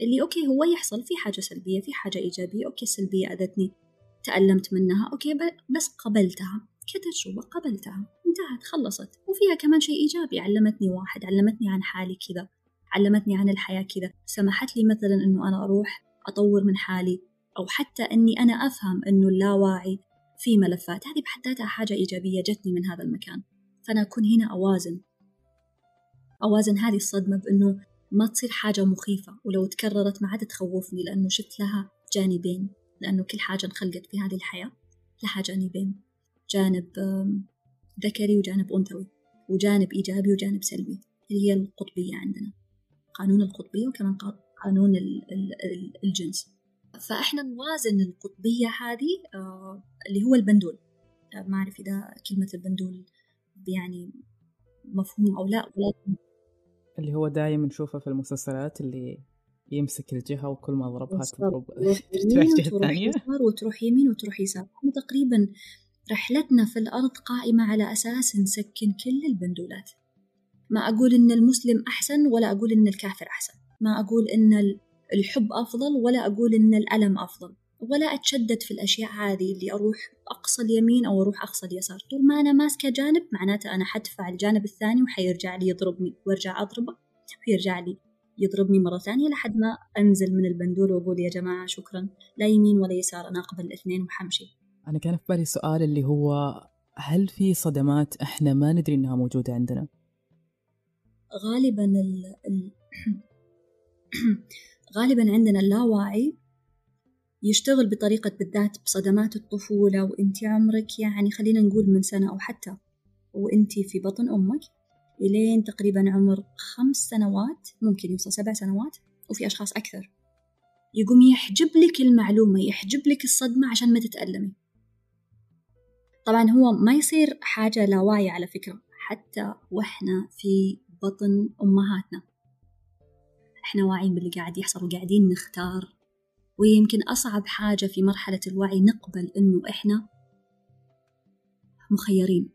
Speaker 2: اللي okay هو يحصل في حاجة سلبية في حاجة إيجابية okay السلبية أذتني تألمت منها okay بس قبلتها. كتجربة قبلتها انتهت خلصت. وفيها كمان شيء إيجابي. علمتني واحد علمتني عن حالي كذا. علمتني عن الحياة كذا. سمحت لي مثلا أنه أنا أروح أطور من حالي. أو حتى أني أنا أفهم أنه اللاواعي في ملفات. هذه بحد ذاتها حاجة إيجابية جتني من هذا المكان. فأنا أكون هنا أوازن. أوازن هذه الصدمة بأنه ما تصير حاجة مخيفة. ولو تكررت ما عاد تخوفني لأنه شفت لها جانبين. لأنه كل حاجة انخلقت في هذه الحياة لها جانبين. جانب ذكري وجانب أنثوي وجانب إيجابي وجانب سلبي اللي هي القطبية عندنا قانون القطبية وكمان قانون الجنس. فإحنا نوازن القطبية هذه آه، اللي هو البندول. ما أعرف إذا كلمة البندول يعني مفهوم أو لا ولكن
Speaker 1: اللي هو دايما نشوفه في المسلسلات اللي يمسك الجهة وكل ما ضربها تضرب
Speaker 2: تروح وتروح يمين وتروح يسار. إحنا تقريبا رحلتنا في الأرض قائمة على أساس نسكن كل البندولات. ما أقول إن المسلم أحسن ولا أقول إن الكافر أحسن. ما أقول إن الحب أفضل ولا أقول إن الألم أفضل. ولا أتشدد في الأشياء هذه اللي أروح أقصى اليمين أو أروح أقصى اليسار. طول ما أنا ماسكة جانب معناته أنا حدفع الجانب الثاني وحيرجع لي يضربني وأرجع أضربه ويرجع لي يضربني مرة ثانية لحد ما أنزل من البندول وأقول يا جماعة شكرا لا يمين ولا يسار أنا أقبل الاثنين وحمشي.
Speaker 1: أنا كان في بالي سؤال اللي هو هل في صدمات إحنا ما ندري إنها موجودة عندنا؟
Speaker 2: غالبا ال... ال... غالبا عندنا اللاواعي يشتغل بطريقة بالذات بصدمات الطفولة وإنت عمرك يعني خلينا نقول من سنة أو حتى وإنت في بطن أمك إلين تقريبا عمر خمس سنوات ممكن يوصل سبع سنوات وفي أشخاص أكثر يقوم يحجب لك المعلومة يحجب لك الصدمة عشان ما تتألمي طبعا هو ما يصير حاجة لا واعية على فكرة حتى وإحنا في بطن أمهاتنا. إحنا واعيين باللي قاعد يحصل وقاعدين نختار ويمكن أصعب حاجة في مرحلة الوعي نقبل إنه إحنا مخيرين.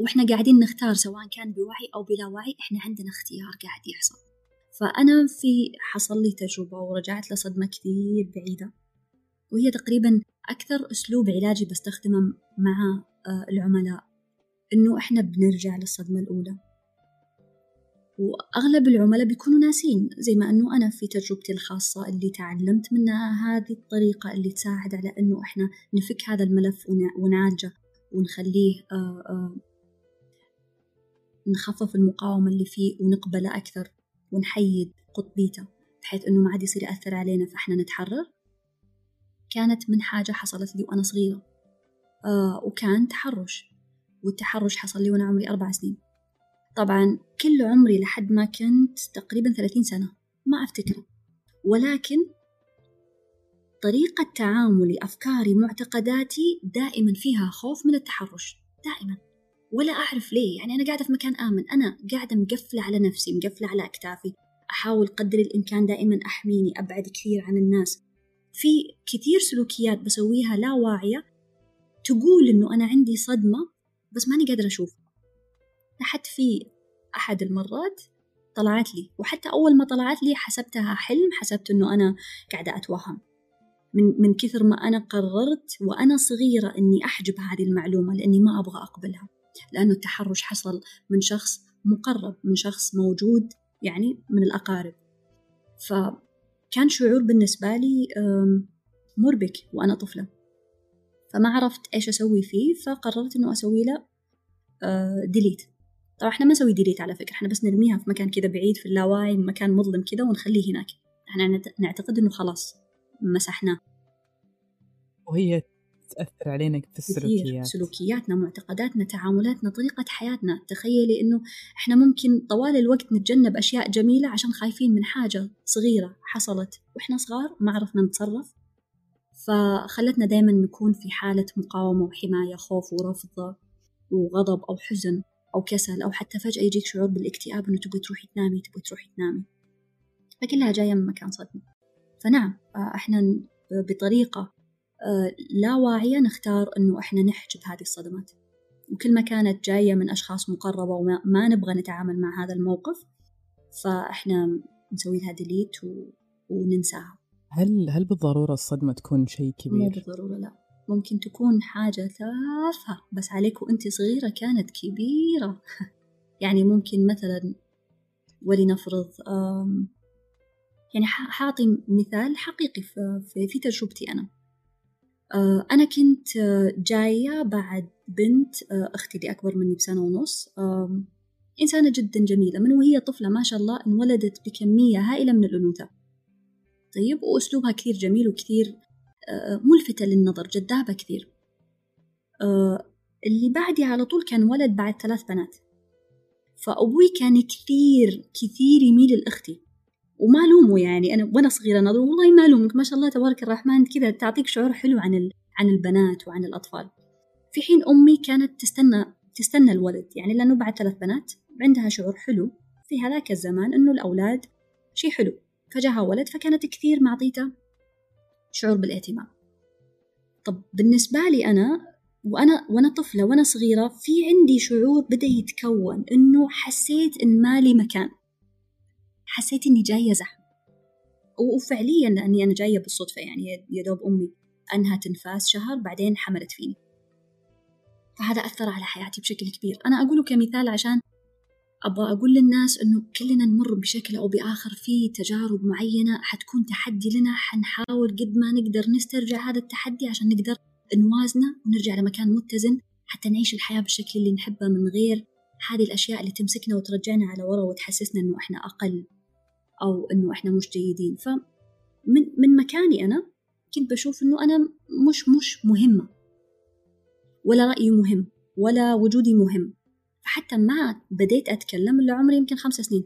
Speaker 2: وإحنا قاعدين نختار سواء كان بوعي أو بلا وعي إحنا عندنا اختيار قاعد يحصل. فأنا في حصل لي تجربة ورجعت لصدمة كثير بعيدة. وهي تقريبا أكثر أسلوب علاجي بستخدمه مع آه، العملاء إنه إحنا بنرجع للصدمة الأولى. وأغلب العملاء بيكونوا ناسين زي ما أنه أنا في تجربتي الخاصة اللي تعلمت منها هذه الطريقة اللي تساعد على أنه إحنا نفك هذا الملف ونعالجه ونخليه آه، آه، نخفف المقاومة اللي فيه ونقبله أكثر ونحيد قطبيته بحيث أنه ما عاد يصير يأثر علينا فإحنا نتحرر. كانت من حاجة حصلت لي وأنا صغيرة. آه وكان تحرش. والتحرش حصل لي وأنا عمري أربع سنين. طبعا كل عمري لحد ما كنت تقريبا ثلاثين سنة ما أفتكره. ولكن طريقة تعاملي أفكاري معتقداتي دائما فيها خوف من التحرش. دائما. ولا أعرف ليه. يعني أنا قاعدة في مكان آمن. أنا قاعدة مقفلة على نفسي مقفلة على أكتافي. أحاول قدر الإمكان دائما أحميني أبعد كثير عن الناس. في كثير سلوكيات بسويها لا واعية تقول إنه أنا عندي صدمة بس ماني قادرة أشوفها. لحد في أحد المرات طلعت لي وحتى أول ما طلعت لي حسبتها حلم حسبت إنه أنا قاعدة أتوهم. من من كثر ما أنا قررت وأنا صغيرة إني أحجب هذه المعلومة لأني ما أبغى أقبلها. لأنه التحرش حصل من شخص مقرب من شخص موجود يعني من الأقارب. فكان شعور بالنسبة لي مربك وأنا طفلة. فما عرفت إيش أسوي فيه فقررت إنه أسوي له delete آه، طبعا إحنا ما نسوي delete على فكرة إحنا بس نرميها في مكان كذا بعيد في اللاواعي مكان مظلم كذا ونخليه هناك. إحنا نعتقد إنه خلاص مسحناه.
Speaker 1: وهي تأثر علينا في السلوكيات
Speaker 2: سلوكياتنا معتقداتنا تعاملاتنا طريقة حياتنا. تخيلي إنه إحنا ممكن طوال الوقت نتجنب أشياء جميلة عشان خايفين من حاجة صغيرة حصلت. وإحنا صغار ما عرفنا نتصرف. فخلتنا دايما نكون في حالة مقاومة وحماية خوف ورفض وغضب أو حزن أو كسل أو حتى فجأة يجيك شعور بالاكتئاب إنه تبغي تروحي تنامي تبغي تروحي تنامي. فكلها جاية من مكان صدمة. فنعم آه، إحنا بطريقة آه، لا واعية نختار إنه إحنا نحجب هذه الصدمات. وكل ما كانت جاية من أشخاص مقربة وما نبغى نتعامل مع هذا الموقف فإحنا نسوي لها ديليت و... وننساها.
Speaker 1: هل هل بالضرورة الصدمة تكون شيء كبير؟ مو
Speaker 2: بالضرورة لا. ممكن تكون حاجة تافهة بس عليك وأنت صغيرة كانت كبيرة. يعني ممكن مثلا ولنفرض يعني حاعطي مثال حقيقي في, في تجربتي أنا. آه، أنا كنت جاية بعد بنت آه، أختي اللي أكبر مني بسنة ونص. إنسانة جدا جميلة. من وهي طفلة ما شاء الله انولدت بكمية هائلة من الأنوثة. طيب وأسلوبها كثير جميل وكثير آه، ملفتة للنظر جذابة كثير. اللي بعدي على طول كان ولد بعد ثلاث بنات. فأبوي كان كثير كثير يميل لأختي. وما لومه يعني. أنا وأنا صغيرة نظر والله ما لومك ما شاء الله تبارك الرحمن كذا تعطيك شعور حلو عن ال... عن البنات وعن الأطفال. في حين أمي كانت تستنى تستنى الولد يعني لأنه بعد ثلاث بنات عندها شعور حلو في هذاك الزمان إنه الأولاد شيء حلو. فجاها ولد فكانت كثير معطيته شعور بالاهتمام. طب بالنسبة لي أنا وأنا وأنا طفلة وأنا صغيرة في عندي شعور بدأ يتكون إنه حسيت إن مالي مكان. حسيت إني جاية زحمة. وفعليا لأني أنا جاية بالصدفة يعني يا دوب أمي أنهت انفاس شهر بعدين حملت فيني. فهذا أثر على حياتي بشكل كبير. أنا أقوله كمثال عشان أبغى أقول للناس إنه كلنا نمر بشكل أو بآخر في تجارب معينة حتكون تحدي لنا. حنحاول قد ما نقدر نسترجع هذا التحدي عشان نقدر نوازنه ونرجع لمكان متزن حتى نعيش الحياة بالشكل اللي نحبه من غير هذه الأشياء اللي تمسكنا وترجعنا على ورا وتحسسنا إنه إحنا أقل. أو إنه إحنا مش جيدين. فمن من مكاني أنا كنت بشوف إنه أنا مش مش مهمة. ولا رأيي مهم ولا وجودي مهم. فحتى ما بديت أتكلم إلا عمري يمكن خمس سنين.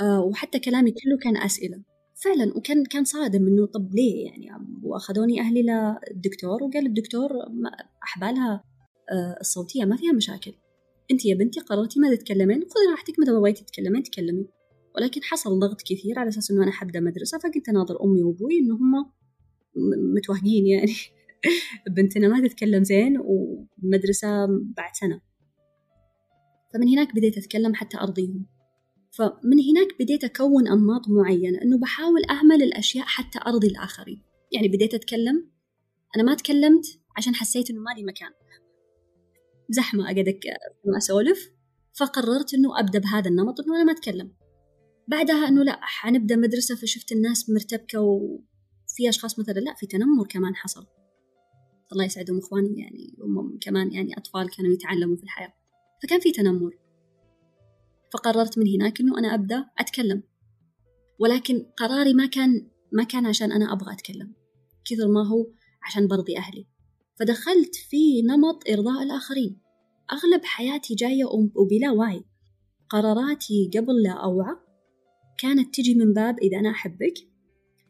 Speaker 2: أه وحتى كلامي كله كان أسئلة. فعلا وكان كان صادم إنه طب ليه يعني؟ وأخذوني أهلي للدكتور وقال الدكتور أحبالها آه، الصوتية ما فيها مشاكل. أنت يا بنتي قررتي ما تتكلمين؟ خذي راحتك متى بغيتي تتكلمين تكلمي. ولكن حصل ضغط كثير على أساس إنه أنا حبدا مدرسة فكنت أناظر أمي وأبوي انه هم متوهقين يعني. بنتنا ما تتكلم زين ومدرسة بعد سنة. فمن هناك بديت أتكلم حتى أرضيهم. فمن هناك بديت أكون أنماط معينة أنه بحاول أعمل الأشياء حتى أرضي الآخرين. يعني بديت أتكلم. أنا ما تكلمت عشان حسيت أنه مالي مكان. زحمة أقعد أسولف. فقررت أنه أبدأ بهذا النمط أنه أنا ما أتكلم. بعدها أنه لا حنبدأ مدرسة فشفت الناس مرتبكة وفي أشخاص مثلا لا في تنمر كمان حصل. الله يسعدهم إخواني يعني هم كمان يعني أطفال كانوا يتعلموا في الحياة. فكان في تنمر. فقررت من هناك إنه أنا أبدأ أتكلم. ولكن قراري ما كان ما كان عشان أنا أبغى أتكلم. كثر ما هو عشان برضي أهلي. فدخلت في نمط إرضاء الآخرين. أغلب حياتي جاية وبلا وعي. قراراتي قبل لا أوعى كانت تجي من باب إذا أنا أحبك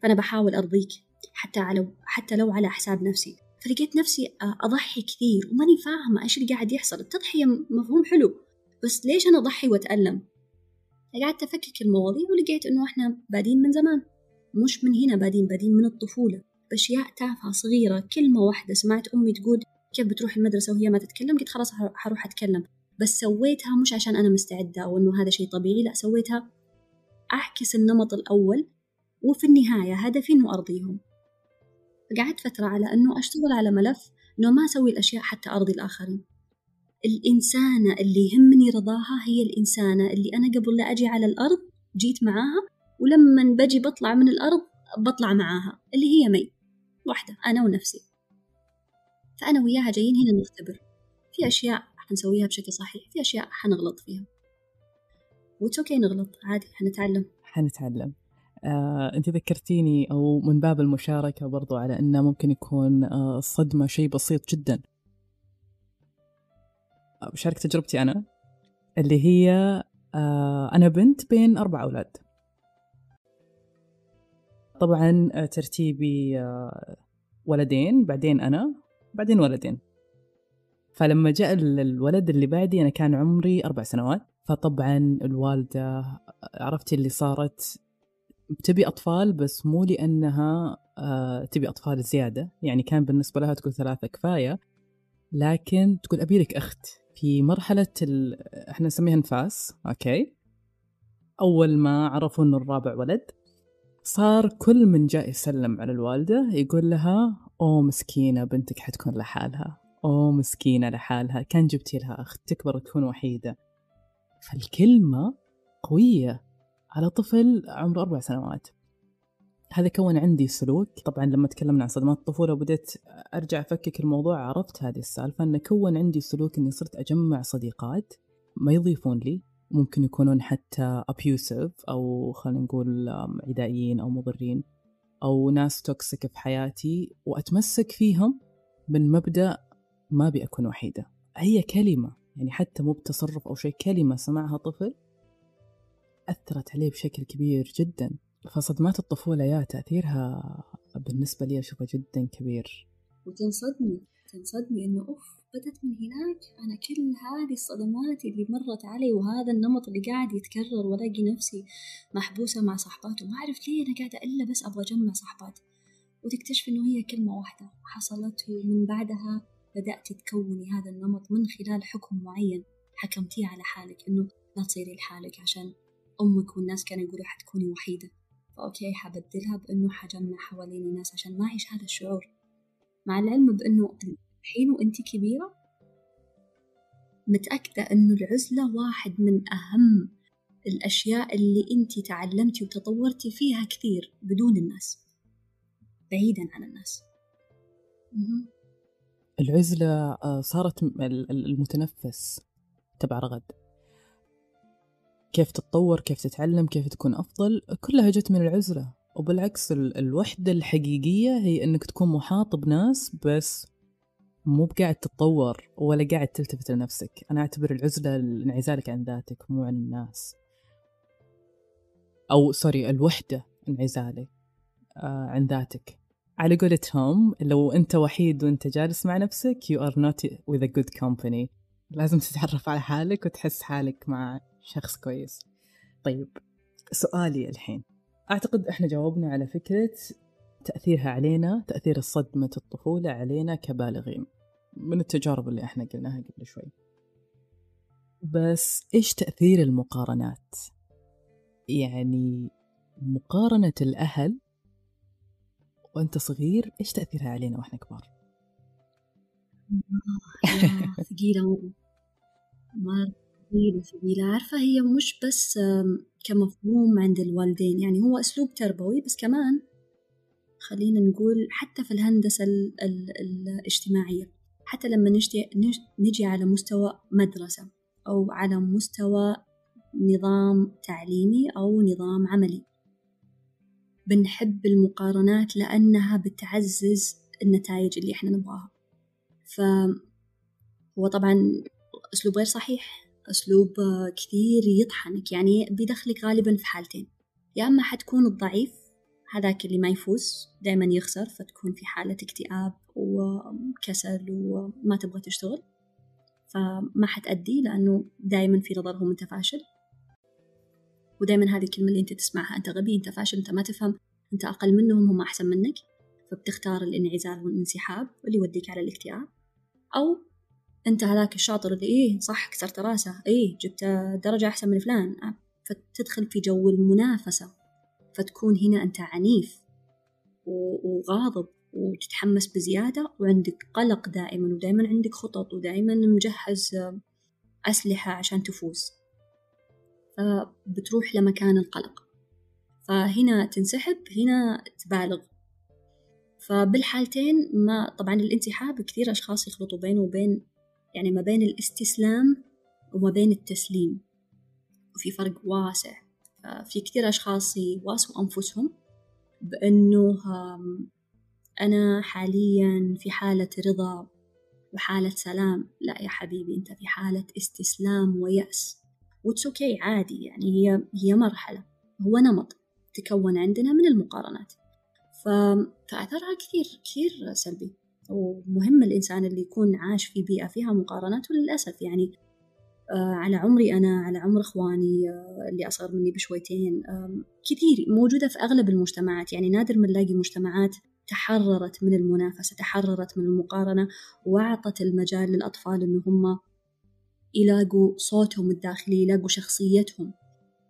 Speaker 2: فأنا بحاول أرضيك حتى على حتى لو على حساب نفسي. فلقيت نفسي أضحي كثير وماني فاهمة إيش اللي قاعد يحصل. التضحية مفهوم حلو بس ليش أنا أضحي وأتألم؟ قعدت أفكك المواضيع ولقيت إنه إحنا بادين من زمان. مش من هنا بادين بادين من الطفولة. بأشياء تافهة صغيرة كلمة واحدة سمعت أمي تقول كيف بتروح المدرسة وهي ما تتكلم؟ قلت خلاص حروح أتكلم. بس سويتها مش عشان أنا مستعدة أو إنه هذا شيء طبيعي لا سويتها أعكس النمط الأول وفي النهاية هدفي إنه أرضيهم. قعدت فترة على أنه أشتغل على ملف أنه ما أسوي الأشياء حتى أرضي الآخرين. الإنسانة اللي يهمني رضاها هي الإنسانة اللي أنا قبل لا أجي على الأرض جيت معاها ولما بجي بطلع من الأرض بطلع معاها اللي هي مي واحدة أنا ونفسي. فأنا وياها جايين هنا نختبر. في أشياء حنسويها بشكل صحيح في أشياء حنغلط فيها. وتوكي نغلط. عادي حنتعلم.
Speaker 1: حنتعلم. آه، أنت ذكرتيني أو من باب المشاركة برضو على أنه ممكن يكون آه، الصدمة شيء بسيط جدا. بشارك تجربتي أنا اللي هي آه، أنا بنت بين أربع أولاد. طبعا آه، ترتيبي آه، ولدين بعدين أنا بعدين ولدين. فلما جاء الولد اللي بعدي أنا كان عمري أربع سنوات. فطبعا الوالدة عرفتي اللي صارت؟ تبي أطفال بس مو لأنها آه تبي أطفال زيادة. يعني كان بالنسبة لها تقول ثلاثة كفاية. لكن تقول أبي لك أخت. في مرحلة ال... إحنا نسميها نفاس. أوكي. أول ما عرفوا إنه الرابع ولد صار كل من جاء يسلم على الوالدة يقول لها أوه مسكينة بنتك حتكون لحالها. أوه مسكينة لحالها. كان جبتي لها أخت. تكبر تكون وحيدة. فالكلمة قوية على طفل عمره أربع سنوات. هذا كون عندي سلوك. طبعا لما تكلمنا عن صدمات الطفولة وبدأت أرجع أفكك الموضوع عرفت هذه السالفة أن كون عندي سلوك أني صرت أجمع صديقات ما يضيفون لي. ممكن يكونون حتى abusive أو خلينا نقول عدائيين أو مضرين أو ناس توكسيك في حياتي وأتمسك فيهم من مبدأ ما أبي أكون وحيدة. هي كلمة يعني حتى مو بتصرف أو شيء كلمة سمعها طفل أثرت عليه بشكل كبير جدا. فصدمات الطفولة يا تأثيرها بالنسبة لي أشوفه جدا كبير.
Speaker 2: وتنصدمي تنصدمي إنه أوف بدت من هناك. أنا كل هذه الصدمات اللي مرت علي وهذا النمط اللي قاعد يتكرر وألاقي نفسي محبوسة مع صحبات وما أعرف ليه أنا قاعدة إلا بس أبغى أجمع صحبات. وتكتشف إنه هي كلمة واحدة حصلت ومن بعدها بدأت تكوني هذا النمط من خلال حكم معين حكمتيه على حالك إنه لا تصيري لحالك عشان أمك والناس كانوا يقولوا حتكوني وحيدة. فأوكي حبدلها بإنه حجمع حواليني ناس عشان ما أعيش هذا الشعور. مع العلم بإنه الحين وأنت كبيرة متأكدة إنه العزلة واحد من أهم الأشياء اللي أنت تعلمتي وتطورتي فيها كثير بدون الناس بعيدا عن الناس.
Speaker 1: العزلة آه، صارت المتنفس تبع رغد. كيف تتطور كيف تتعلم كيف تكون أفضل كلها جت من العزلة. وبالعكس الوحدة الحقيقية هي أنك تكون محاط بناس بس مو بقاعد تتطور ولا قاعد تلتفت لنفسك. أنا أعتبر العزلة انعزالك عن ذاتك مو عن الناس. أو سوري الوحدة انعزالك آه عن ذاتك. على قولتهم لو أنت وحيد وأنت جالس مع نفسك you are not with a good company. لازم تتعرف على حالك وتحس حالك مع شخص كويس. طيب سؤالي الحين. أعتقد إحنا جاوبنا على فكرة تأثيرها علينا تأثير الصدمة الطفولة علينا كبالغين. من التجارب اللي إحنا قلناها قبل شوي. بس إيش تأثير المقارنات؟ يعني مقارنة الأهل وأنت صغير إيش تأثيرها علينا وإحنا كبار؟
Speaker 2: ثقيلة مرة مرة ثقيلة ثقيلة. عارفة هي مش بس كمفهوم عند الوالدين يعني هو أسلوب تربوي بس كمان خلينا نقول حتى في الهندسة ال ال الاجتماعية. حتى لما نجي, نجي على مستوى مدرسة أو على مستوى نظام تعليمي أو نظام عملي. بنحب المقارنات لأنها بتعزز النتائج اللي إحنا نبغاها. فهو طبعا أسلوب غير صحيح أسلوب كثير يطحنك يعني بيدخلك غالبا في حالتين. يا أما حتكون الضعيف هذاك اللي ما يفوز دائما يخسر فتكون في حالة اكتئاب وكسل وما تبغى تشتغل. فما حتأدي لأنه دائما في نظرهم أنت فاشل ودائما هذه الكلمة اللي أنت تسمعها أنت غبي أنت فاشل أنت ما تفهم أنت أقل منهم هم أحسن منك فبتختار الانعزال والانسحاب واللي يوديك على الاكتئاب. أو أنت هذاك الشاطر اللي إيه صح كسرت رأسه إيه جبت درجة أحسن من فلان فتدخل في جو المنافسة فتكون هنا أنت عنيف وغاضب وتتحمس بزيادة وعندك قلق دائما ودائما عندك خطط ودائما مجهز أسلحة عشان تفوز. فبتروح لمكان القلق. فهنا تنسحب هنا تبالغ. فبالحالتين ما طبعا الانسحاب كثير أشخاص يخلطوا بينه وبين يعني ما بين الاستسلام وما بين التسليم. وفي فرق واسع. في كثير أشخاص يواسوا أنفسهم بأنه أنا حاليا في حالة رضا وحالة سلام. لا يا حبيبي أنت في حالة استسلام ويأس. و it's okay عادي يعني. هي هي مرحلة. هو نمط تكون عندنا من المقارنات. ف... فأثرها كثير كثير سلبي. ومهم الإنسان اللي يكون عاش في بيئة فيها مقارنات وللأسف يعني آه على عمري أنا على عمر إخواني آه اللي أصغر مني بشويتين كثير موجودة في أغلب المجتمعات. يعني نادر ما نلاقي مجتمعات تحررت من المنافسة تحررت من المقارنة وأعطت المجال للأطفال إن هم يلاقوا صوتهم الداخلي يلاقوا شخصيتهم.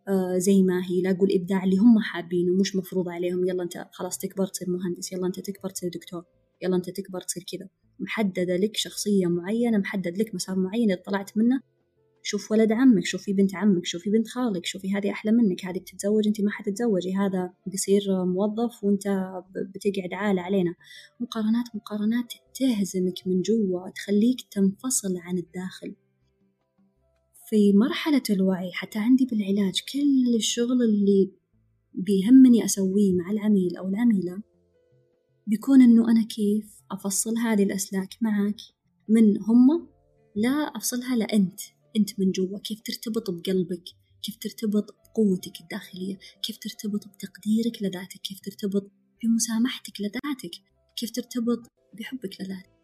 Speaker 2: آه زي ما هي يلاقوا الإبداع اللي هم حابينه مش مفروض عليهم. يلا أنت خلاص تكبر تصير مهندس يلا أنت تكبر تصير دكتور يلا أنت تكبر تصير كذا. محددة لك شخصية معينة محدد لك مسار معين إذا طلعت منه. شوف ولد عمك شوفي بنت عمك شوفي بنت خالك شوفي هذه أحلى منك هذه بتتزوج أنت ما حتتزوجي. هذا بيصير موظف وأنت بتقعد عالة علينا. مقارنات مقارنات تهزمك من جوا تخليك تنفصل عن الداخل. في مرحلة الوعي حتى عندي بالعلاج كل الشغل اللي بيهمني أسويه مع العميل أو العميلة بيكون إنه أنا كيف أفصل هذه الأسلاك معك؟ من هم؟ لا أفصلها لأنت أنت من جوا كيف ترتبط بقلبك؟ كيف ترتبط بقوتك الداخلية؟ كيف ترتبط بتقديرك لذاتك؟ كيف ترتبط بمسامحتك لذاتك؟ كيف ترتبط بحبك لذاتك؟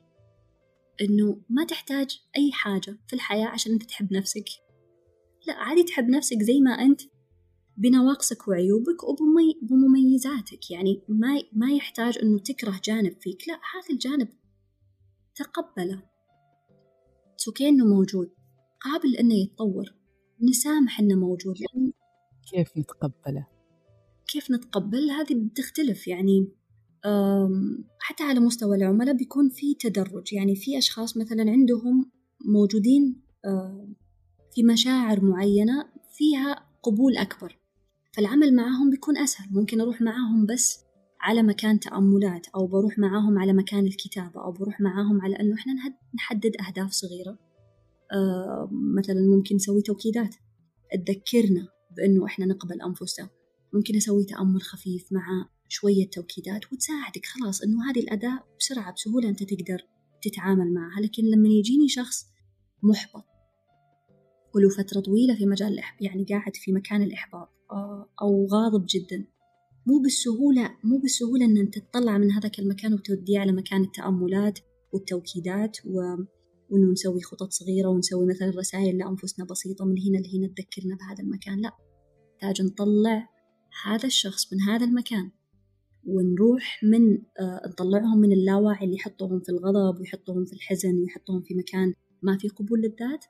Speaker 2: إنه ما تحتاج أي حاجة في الحياة عشان أنت تحب نفسك. لا عادي تحب نفسك زي ما أنت بنواقصك وعيوبك وبمميزاتك يعني ما ما يحتاج إنه تكره جانب فيك. لا هذا الجانب تقبله. إنه موجود. قابل إنه يتطور. نسامح إنه موجود.
Speaker 1: كيف نتقبله؟
Speaker 2: كيف نتقبل؟ هذه بتختلف. يعني حتى على مستوى العملاء بيكون في تدرج. يعني في أشخاص مثلا عندهم موجودين في مشاعر معينة فيها قبول أكبر. فالعمل معهم بيكون أسهل. ممكن أروح معاهم بس على مكان تأملات أو بروح معاهم على مكان الكتابة أو بروح معاهم على أنه إحنا نحدد أهداف صغيرة. مثلا ممكن نسوي توكيدات. تذكرنا بأنه إحنا نقبل أنفسنا. ممكن أسوي تأمل خفيف مع شوية توكيدات وتساعدك خلاص إنه هذه الأداة بسرعة بسهولة أنت تقدر تتعامل معها. لكن لما يجيني شخص محبط ولو فترة طويلة في مجال يعني قاعد في مكان الإحباط آه، أو غاضب جدا مو بالسهولة مو بالسهولة إن أنت تطلع من هذاك المكان وتوديه على مكان التأملات والتوكيدات و... وإنه نسوي خطط صغيرة ونسوي مثلا رسائل لأنفسنا بسيطة من هنا لهنا تذكرنا بهذا المكان. لا نحتاج نطلع هذا الشخص من هذا المكان. ونروح من آه نطلعهم من اللاوعي اللي يحطهم في الغضب ويحطهم في الحزن ويحطهم في مكان ما في قبول للذات؟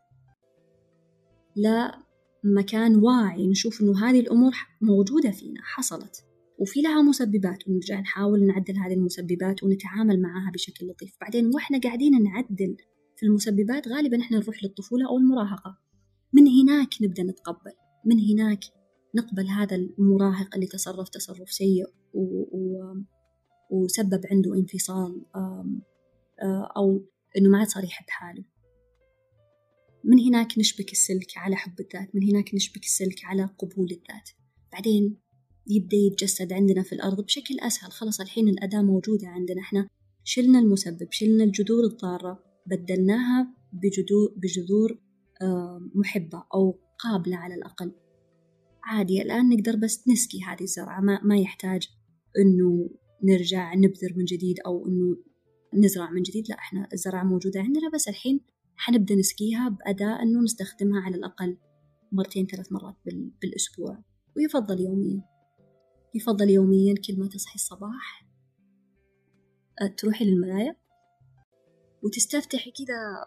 Speaker 2: لمكان واعي نشوف إنه هذه الأمور موجودة فينا حصلت. وفي لها مسببات ونرجع نحاول نعدل هذه المسببات ونتعامل معها بشكل لطيف. بعدين وإحنا قاعدين نعدل في المسببات غالبا إحنا نروح للطفولة أو المراهقة. من هناك نبدأ نتقبل؟ من هناك نقبل هذا المراهق اللي تصرف تصرف سيء؟ و... و... وسبب عنده انفصال أو إنه ما عاد صار يحب حاله. من هناك نشبك السلك على حب الذات من هناك نشبك السلك على قبول الذات. بعدين يبدأ يتجسد عندنا في الأرض بشكل أسهل. خلاص الحين الأداة موجودة عندنا. إحنا شلنا المسبب شلنا الجذور الضارة بدلناها بجذور بجذور محبة أو قابلة على الأقل. عادي الآن نقدر بس نسقي هذه الزرعة ما, ما يحتاج إنه نرجع نبذر من جديد أو إنه نزرع من جديد لا إحنا الزرعة موجودة عندنا بس الحين حنبدأ نسقيها بأداة أنه نستخدمها على الأقل مرتين ثلاث مرات بالأسبوع ويفضل يوميا. يفضل يوميا كل ما تصحي الصباح تروحي للمراية وتستفتحي كذا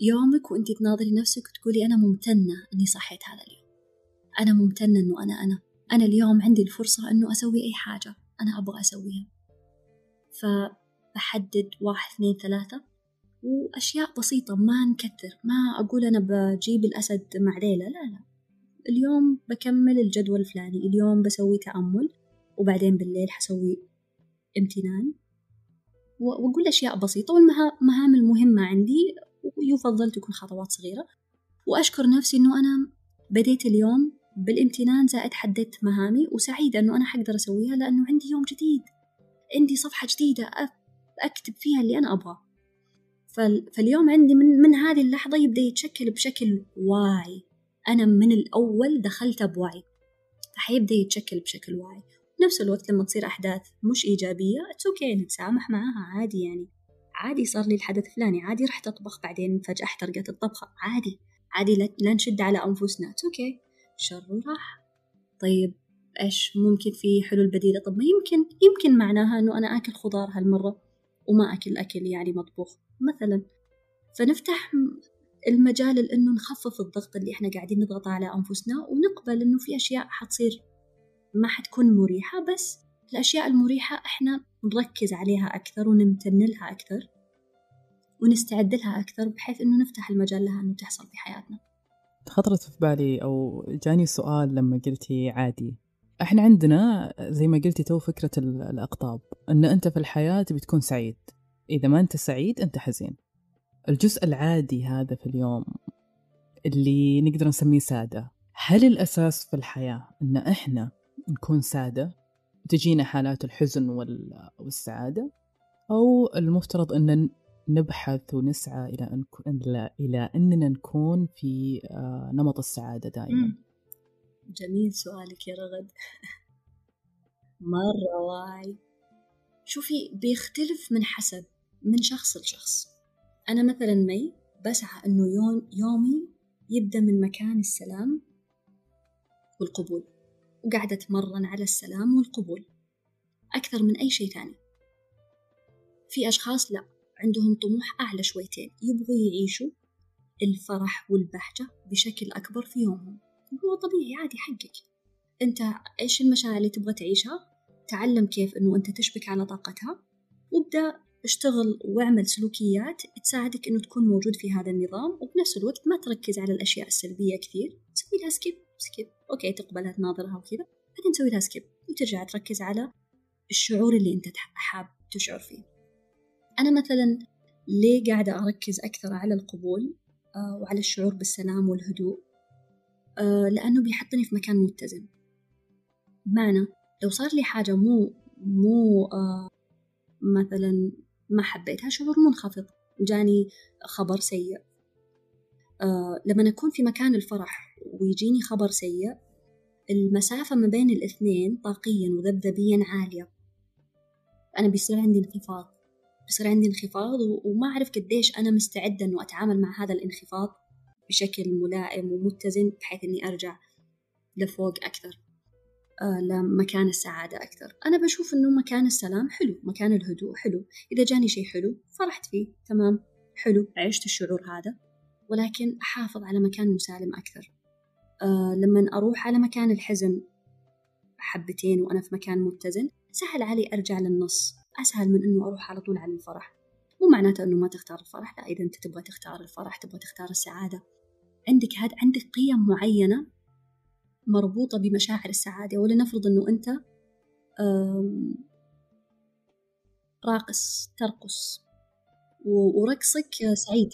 Speaker 2: يومك وانتي تناظري نفسك وتقولي أنا ممتنة إني صحيت هذا اليوم. أنا ممتنة إنه أنا أنا أنا اليوم عندي الفرصة إنه أسوي أي حاجة. أنا أبغى أسويها. فبحدد واحد اثنين ثلاثة وأشياء بسيطة ما نكثر ما أقول أنا بجيب الأسد مع ليلى لا لا. اليوم بكمل الجدول الفلاني اليوم بسوي تأمل وبعدين بالليل حسوي امتنان وأقول أشياء بسيطة والمهام المهمة عندي يفضل تكون خطوات صغيرة. وأشكر نفسي إنه أنا بديت اليوم بالامتنان زائد حددت مهامي وسعيدة إنه أنا حقدر أسويها لأنه عندي يوم جديد. عندي صفحة جديدة أكتب فيها اللي أنا أبغاه. فاليوم عندي من, من هذه اللحظة يبدأ يتشكل بشكل واعي. أنا من الأول دخلت بوعي. فحيبدأ يتشكل بشكل واعي. نفس الوقت لما تصير أحداث مش إيجابية it's okay نتسامح معاها عادي يعني. عادي صار لي الحدث الفلاني عادي رحت أطبخ بعدين فجأة احترقت الطبخة عادي. عادي لا نشد على أنفسنا it's okay. شر راح طيب إيش ممكن في حلول بديلة؟ طب ما يمكن يمكن معناها إنه أنا آكل خضار هالمرة وما أكل أكل يعني مطبوخ مثلا. فنفتح المجال لأنه نخفف الضغط اللي إحنا قاعدين نضغط على أنفسنا ونقبل إنه في أشياء حتصير ما حتكون مريحة بس الأشياء المريحة إحنا نركز عليها أكثر ونمتن لها أكثر ونستعد لها أكثر بحيث إنه نفتح المجال لها إنه تحصل في حياتنا.
Speaker 1: خطرت في بالي أو جاني سؤال لما قلتي عادي. إحنا عندنا زي ما قلتي تو فكرة الأقطاب أن أنت في الحياة بتكون سعيد. إذا ما أنت سعيد أنت حزين. الجزء العادي هذا في اليوم اللي نقدر نسميه سادة هل الأساس في الحياة أن إحنا نكون سادة؟ وتجينا حالات الحزن والسعادة؟ أو المفترض أن نبحث ونسعى إلى أن إلى أننا نكون في آه، نمط السعادة دائما.
Speaker 2: جميل سؤالك يا رغد. مرة واعي شوفي بيختلف من حسب من شخص لشخص. أنا مثلا مي بسعى أنه يوم يومي يبدأ من مكان السلام والقبول وقاعدة أتمرن على السلام والقبول. أكثر من أي شيء ثاني. في أشخاص لا. عندهم طموح أعلى شويتين. يبغوا يعيشوا الفرح والبهجة بشكل أكبر في يومهم. هو طبيعي عادي حقك. أنت إيش المشاعر اللي تبغى تعيشها؟ تعلم كيف أنه أنت تشبك على طاقتها. وابدأ اشتغل واعمل سلوكيات تساعدك أنه تكون موجود في هذا النظام. وبنفس الوقت ما تركز على الأشياء السلبية كثير. تسوي لها skip skip okay تقبلها تناظرها وكذا. بعدين تسوي لها skip وترجع تركز على الشعور اللي أنت حاب تشعر فيه. أنا مثلا ليه قاعدة أركز أكثر على القبول آه، وعلى الشعور بالسلام والهدوء؟ آه، لأنه بيحطني في مكان متزن. بمعنى لو صار لي حاجة مو مو آه مثلا ما حبيتها شعور منخفض جاني خبر سيء. لما أكون في مكان الفرح ويجيني خبر سيء المسافة ما بين الاثنين طاقيا وذبذبيا عالية. أنا بيصير عندي انخفاض. بيصير عندي انخفاض وما أعرف قديش أنا مستعدة إنه أتعامل مع هذا الانخفاض بشكل ملائم ومتزن بحيث إني أرجع لفوق أكثر آه لمكان السعادة أكثر. أنا بشوف إنه مكان السلام حلو مكان الهدوء حلو. إذا جاني شيء حلو فرحت فيه تمام حلو عشت الشعور هذا. ولكن أحافظ على مكان مسالم أكثر. آه لما أروح على مكان الحزن حبتين وأنا في مكان متزن سهل علي أرجع للنص. أسهل من إنه أروح على طول على الفرح. مو معناته إنه ما تختار الفرح لا إذا أنت تبغى تختار الفرح تبغى تختار السعادة. عندك هاد عندك قيم معينة مربوطة بمشاعر السعادة ولنفرض أنه أنت راقص ترقص ورقصك سعيد.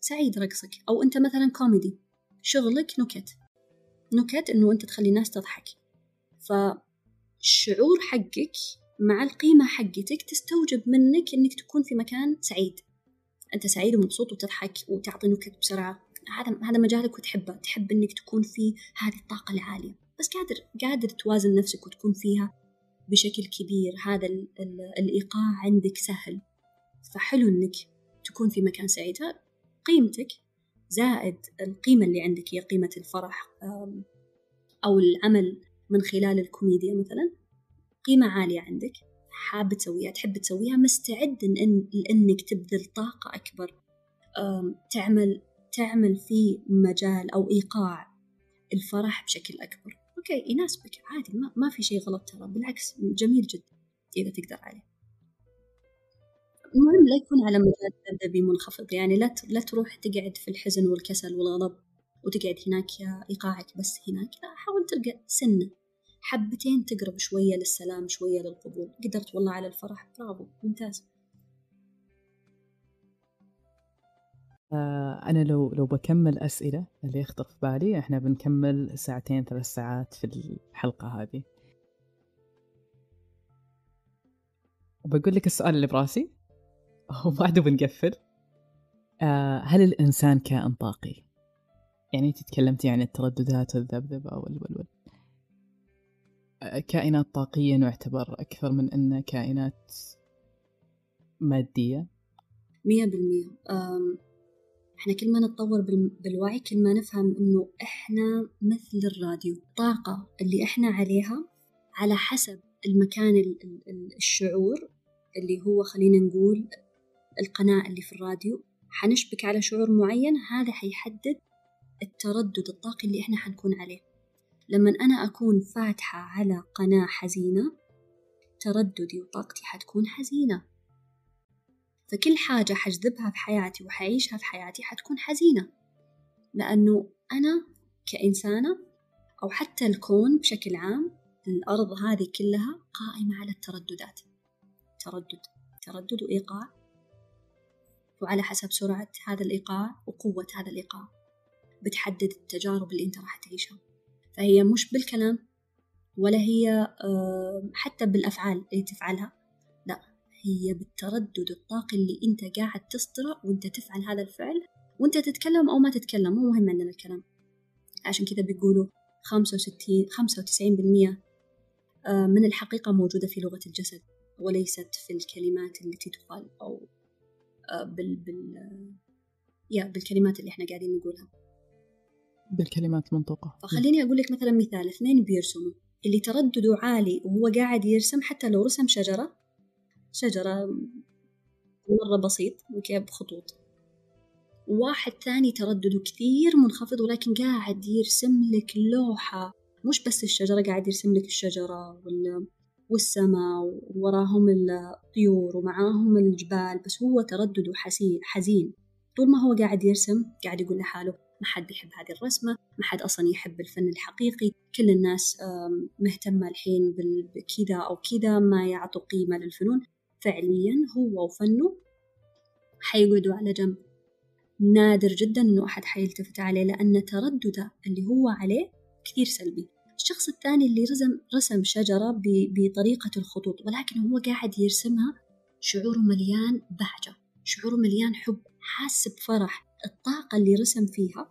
Speaker 2: سعيد رقصك. أو أنت مثلا كوميدي. شغلك نكت. نكت أنه أنت تخلي الناس تضحك. فالشعور حقك مع القيمة حقتك تستوجب منك أنك تكون في مكان سعيد. أنت سعيد ومبسوط وتضحك وتعطي نكت بسرعة. هذا هذا مجالك وتحبه. تحب إنك تكون في هذه الطاقة العالية. بس قادر قادر توازن نفسك وتكون فيها بشكل كبير. هذا ال ال الإيقاع عندك سهل. فحلو إنك تكون في مكان سعيد. قيمتك زائد القيمة اللي عندك هي قيمة الفرح أو العمل من خلال الكوميديا مثلا. قيمة عالية عندك حابة تسويها تحب تسويها مستعد إن إنك تبذل طاقة أكبر. تعمل تعمل في مجال أو إيقاع الفرح بشكل أكبر. أوكي يناسبك عادي ما, ما في شيء غلط ترى بالعكس جميل جدا إذا تقدر عليه. المهم لا يكون على مجال ذبذبي منخفض يعني لا لا تروح تقعد في الحزن والكسل والغضب وتقعد هناك إيقاعك بس هناك لا حاول تلقى سنة. حبتين تقرب شوية للسلام شوية للقبول. قدرت والله على الفرح. برافو. ممتاز.
Speaker 1: آه، أنا لو لو بكمل أسئلة اللي يخطر في بالي إحنا بنكمل ساعتين ثلاث ساعات في الحلقة هذه. بقول لك السؤال اللي براسي؟ وبعده بنقفل. آه، هل الإنسان كائن طاقي؟ يعني أنت تكلمتي عن الترددات والذبذبة وال وال وال آه، كائنات طاقية نعتبر أكثر من أنها كائنات مادية.
Speaker 2: مية بالمية. إحنا كل ما نتطور بالوعي كل ما نفهم إنه إحنا مثل الراديو. الطاقة اللي إحنا عليها على حسب المكان الشعور اللي هو خلينا نقول القناة اللي في الراديو حنشبك على شعور معين هذا حيحدد التردد الطاقي اللي إحنا حنكون عليه. لما أنا أكون فاتحة على قناة حزينة ترددي وطاقتي حتكون حزينة. فكل حاجة حجذبها في حياتي وحعيشها في حياتي حتكون حزينة. لأنه أنا كإنسانة أو حتى الكون بشكل عام الأرض هذه كلها قائمة على الترددات. تردد تردد وإيقاع. وعلى حسب سرعة هذا الإيقاع وقوة هذا الإيقاع. بتحدد التجارب اللي أنت راح تعيشها. فهي مش بالكلام ولا هي حتى بالأفعال اللي تفعلها. لا هي بالتردد الطاقي اللي أنت قاعد تصدره وأنت تفعل هذا الفعل وأنت تتكلم أو ما تتكلم مو مهم عندنا الكلام. عشان كذا بيقولوا خمسة وستين خمسة وتسعين بالمية من الحقيقة موجودة في لغة الجسد وليست في الكلمات التي تقال أو بال بال يا بالكلمات اللي إحنا قاعدين نقولها.
Speaker 1: بالكلمات المنطوقة
Speaker 2: فخليني أقول لك مثلا مثال. اثنين بيرسموا اللي تردده عالي وهو قاعد يرسم حتى لو رسم شجرة. شجرة مرة بسيط أوكي بخطوط. واحد ثاني تردده كثير منخفض ولكن قاعد يرسم لك لوحة. مش بس الشجرة قاعد يرسم لك الشجرة وال... والسماء ووراهم الطيور ومعاهم الجبال بس هو تردده حزين. طول ما هو قاعد يرسم قاعد يقول لحاله ما حد بيحب هذه الرسمة ما حد أصلا يحب الفن الحقيقي. كل الناس مهتمة الحين بكذا أو كذا ما يعطوا قيمة للفنون. فعليا هو وفنه حيقعدوا على جنب. نادر جدا إنه أحد حيلتفت عليه لأن تردده اللي هو عليه كثير سلبي. الشخص الثاني اللي رسم رسم شجرة بطريقة الخطوط ولكن هو قاعد يرسمها شعوره مليان بهجة شعوره مليان حب حاس بفرح. الطاقة اللي رسم فيها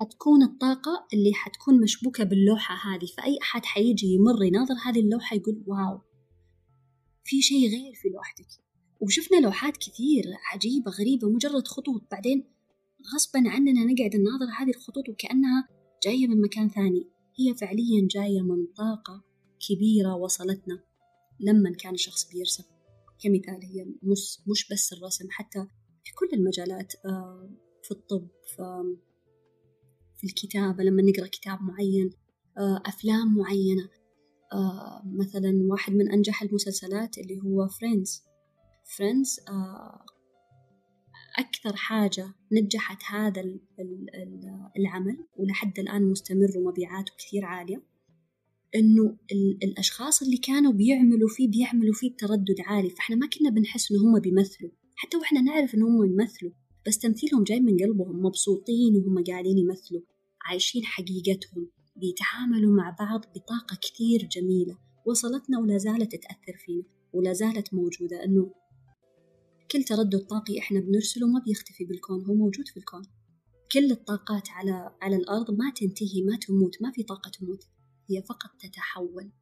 Speaker 2: حتكون الطاقة اللي حتكون مشبوكة باللوحة هذه. فأي أحد حيجي يمر يناظر هذه اللوحة يقول واو في شيء غير في لوحتك. وشفنا لوحات كثير عجيبة غريبة مجرد خطوط. بعدين غصبا عننا نقعد نناظر هذه الخطوط وكأنها جاية من مكان ثاني. هي فعليا جاية من طاقة كبيرة وصلتنا لما كان الشخص بيرسم. كمثال هي مش, مش بس الرسم حتى في كل المجالات في الطب في الكتابة لما نقرأ كتاب معين أفلام معينة مثلا واحد من أنجح المسلسلات اللي هو Friends Friends أكثر حاجة نجحت هذا العمل ولحد الآن مستمر ومبيعاته كثير عالية إنه الأشخاص اللي كانوا بيعملوا فيه بيعملوا فيه بتردد عالي. فإحنا ما كنا بنحس إن هم بيمثلوا. حتى وإحنا نعرف إن هم يمثلوا بس تمثيلهم جاي من قلبهم مبسوطين وهم قاعدين يمثلوا عايشين حقيقتهم بيتعاملوا مع بعض بطاقة كثير جميلة وصلتنا ولا زالت تأثر فينا ولا زالت موجودة إنه كل تردد طاقي إحنا بنرسله ما بيختفي بالكون هو موجود في الكون. كل الطاقات على على الأرض ما تنتهي ما تموت ما في طاقة تموت هي فقط تتحول.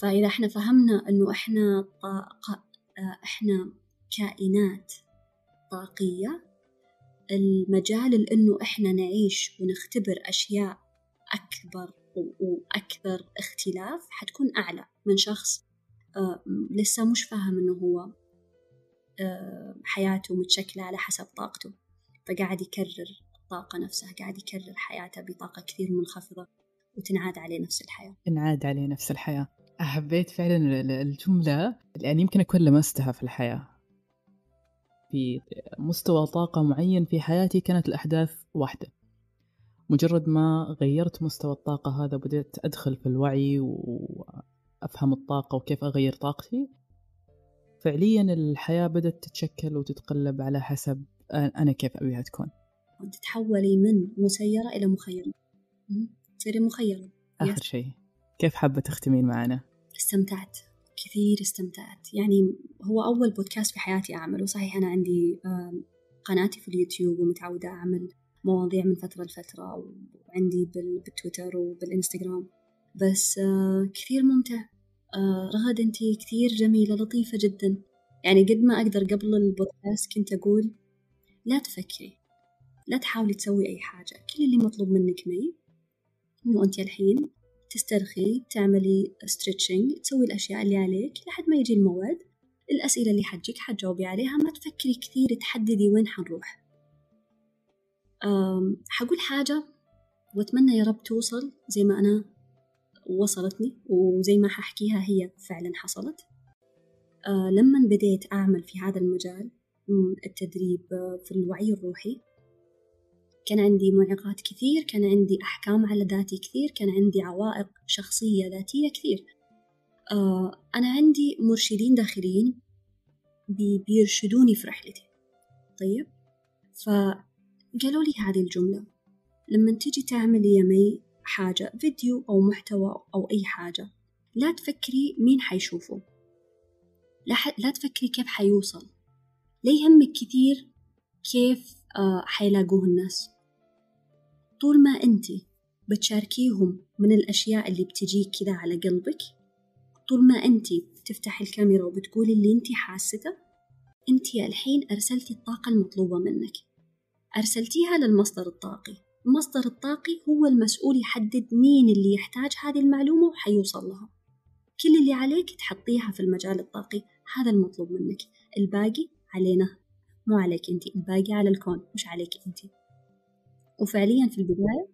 Speaker 2: فإذا إحنا فهمنا إنه إحنا طاقة إحنا كائنات طاقية. المجال لإنه إحنا نعيش ونختبر أشياء أكبر وأكثر اختلاف حتكون أعلى من شخص لسه مش فاهم إنه هو حياته متشكلة على حسب طاقته. فقاعد يكرر الطاقة نفسها قاعد يكرر حياته بطاقة كثير منخفضة وتنعاد عليه نفس الحياة.
Speaker 1: انعاد عليه نفس الحياة. حبيت فعلا الجملة يعني يمكن أكون لمستها في الحياة. في مستوى طاقة معين في حياتي كانت الأحداث واحدة. مجرد ما غيرت مستوى الطاقة هذا بدأت أدخل في الوعي وأفهم الطاقة وكيف أغير طاقتي. فعليا الحياة بدأت تتشكل وتتقلب على حسب أنا كيف أبيها تكون.
Speaker 2: تتحولي من مسيرة إلى مخيرة. تصيري مخيرة.
Speaker 1: آخر شيء. كيف حابة تختمين معنا؟
Speaker 2: استمتعت. كثير استمتعت. يعني هو أول بودكاست في حياتي أعمله. صحيح أنا عندي قناتي في اليوتيوب ومتعودة أعمل مواضيع من فترة لفترة وعندي بالتويتر وبالإنستغرام. بس كثير ممتع. رغد أنت كثير جميلة لطيفة جدا. يعني قد ما أقدر قبل البودكاست كنت أقول لا تفكري. لا تحاولي تسوي أي حاجة. كل اللي مطلوب منك me. إنه أنت الحين تسترخي تعملي stretching تسوي الأشياء اللي عليك لحد ما يجي الموعد. الأسئلة اللي حجيك حتجاوبي عليها ما تفكري كثير تحددي وين حنروح. حقول حاجة وأتمنى يا رب توصل زي ما أنا وصلتني وزي ما ححكيها هي فعلا حصلت. آه لما بديت أعمل في هذا المجال التدريب في الوعي الروحي كان عندي معيقات كثير كان عندي أحكام على ذاتي كثير كان عندي عوائق شخصية ذاتية كثير. آه أنا عندي مرشدين داخليين بي بيرشدوني في رحلتي. طيب؟ فقالوا لي هذه الجملة. لما تجي تعملي يا مي حاجة فيديو أو محتوى أو أي حاجة لا تفكري مين حيشوفه. لا, ح... لا تفكري كيف حيوصل. لا يهمك كثير كيف آه حيلاقوه الناس. طول ما أنت بتشاركيهم من الأشياء اللي بتجيك كذا على قلبك طول ما أنت تفتحي الكاميرا وبتقولي اللي أنت حاسته أنت الحين أرسلتي الطاقة المطلوبة منك. أرسلتيها للمصدر الطاقي. المصدر الطاقي هو المسؤول يحدد مين اللي يحتاج هذه المعلومة وحيوصل لها. كل اللي عليك تحطيها في المجال الطاقي. هذا المطلوب منك. الباقي علينا. مو عليك أنت الباقي على الكون مش عليك أنت. وفعليا في البداية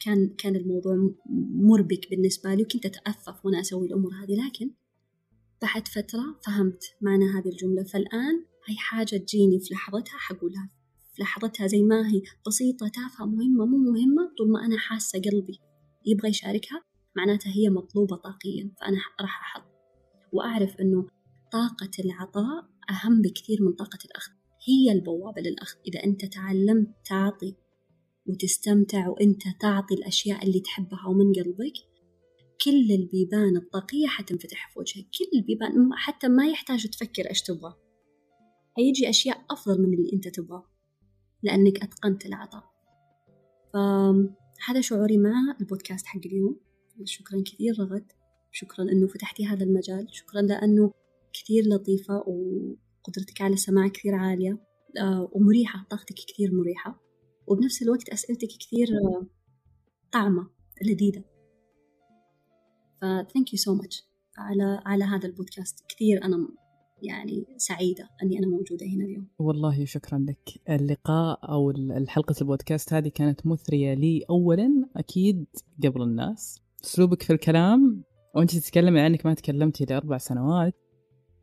Speaker 2: كان كان الموضوع مربك بالنسبة لي وكنت أتأفف وأنا أسوي الأمور هذه لكن بعد فترة فهمت معنى هذه الجملة. فالآن هي حاجة تجيني في لحظتها حقولها في لحظتها زي ما هي بسيطة تافهة مهمة مو مهمة طول ما أنا حاسة قلبي يبغى يشاركها معناتها هي مطلوبة طاقيا فأنا راح أحط. وأعرف أنه طاقة العطاء أهم بكثير من طاقة الأخذ. هي البوابة للأخذ. إذا أنت تعلمت تعطي وتستمتع وأنت تعطي الأشياء اللي تحبها ومن قلبك كل البيبان الطاقية حتنفتح في وجهك كل البيبان حتى ما يحتاج تفكر إيش تبغى. هيجي أشياء أفضل من اللي أنت تبغاه لأنك أتقنت العطاء. فهذا شعوري مع البودكاست حق اليوم. شكرا كثير رغد. شكرا أنه فتحتي هذا المجال. شكرا لأنه كثير لطيفة وقدرتك على السماع كثير عالية آه، ومريحة طاقتك كثير مريحة. وبنفس الوقت أسئلتك كثير طعمة لذيذة. ف thank you so much على على هذا البودكاست. كثير أنا يعني سعيدة أني أنا موجودة هنا اليوم.
Speaker 1: والله شكرا لك. اللقاء أو الحلقة البودكاست هذه كانت مثرية لي أولا أكيد قبل الناس. أسلوبك في الكلام وأنت تتكلمي عنك ما تكلمتي لأربع سنوات.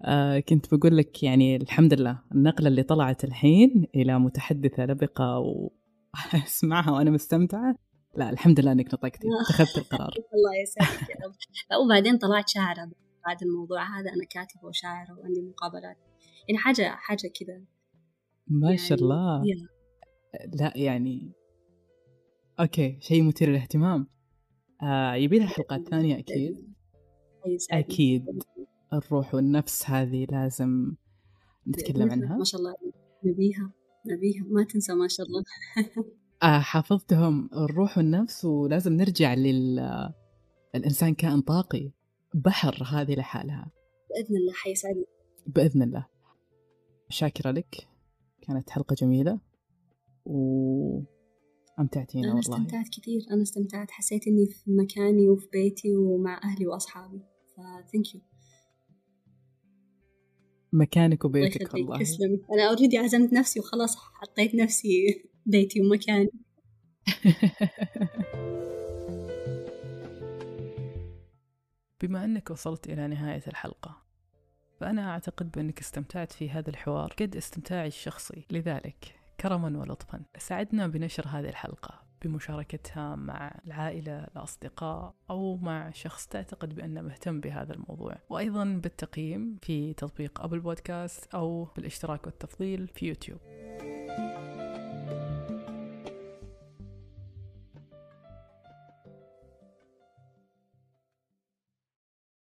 Speaker 1: آه كنت بقول لك يعني الحمد لله النقلة اللي طلعت الحين إلى متحدثة لبقة وأسمعها وأنا مستمتعة. لا الحمد لله إنك نطقتي. اتخذت القرار.
Speaker 2: الله يسعدك يا رب. وبعدين طلعت شاعرة بعد الموضوع. هذا أنا كاتبة وشاعرة وعندي مقابلات. يعني حاجة حاجة كذا.
Speaker 1: ما يعني شاء الله. يا. لا يعني أوكي شيء مثير للاهتمام. آه يبي لها حلقات ثانية أكيد. أكيد. الروح والنفس هذه لازم نتكلم عنها.
Speaker 2: ما شاء الله نبيها. نبيها ما تنسى ما شاء الله.
Speaker 1: آه حافظتهم الروح والنفس ولازم نرجع لل الإنسان كائن طاقي. بحر هذه لحالها.
Speaker 2: بإذن الله حيسعدني.
Speaker 1: بإذن الله. شاكرة لك. كانت حلقة جميلة. و أمتعتينا
Speaker 2: أنا
Speaker 1: والله.
Speaker 2: استمتعت كثير. أنا استمتعت. حسيت إني في مكاني وفي بيتي ومع أهلي وأصحابي. فثانك يو
Speaker 1: مكانك وبيتك
Speaker 2: والله. تسلمي أنا أوريدي عزمت نفسي وخلاص حطيت نفسي بيتي ومكاني.
Speaker 1: بما أنك وصلت إلى نهاية الحلقة فأنا أعتقد بأنك استمتعت في هذا الحوار. قد استمتاعي الشخصي. لذلك كرما ولطفا. ساعدنا بنشر هذه الحلقة. بمشاركتها مع العائلة الأصدقاء أو مع شخص تعتقد بأنه مهتم بهذا الموضوع. وأيضا بالتقييم في تطبيق أبل بودكاست أو بالاشتراك والتفضيل في يوتيوب.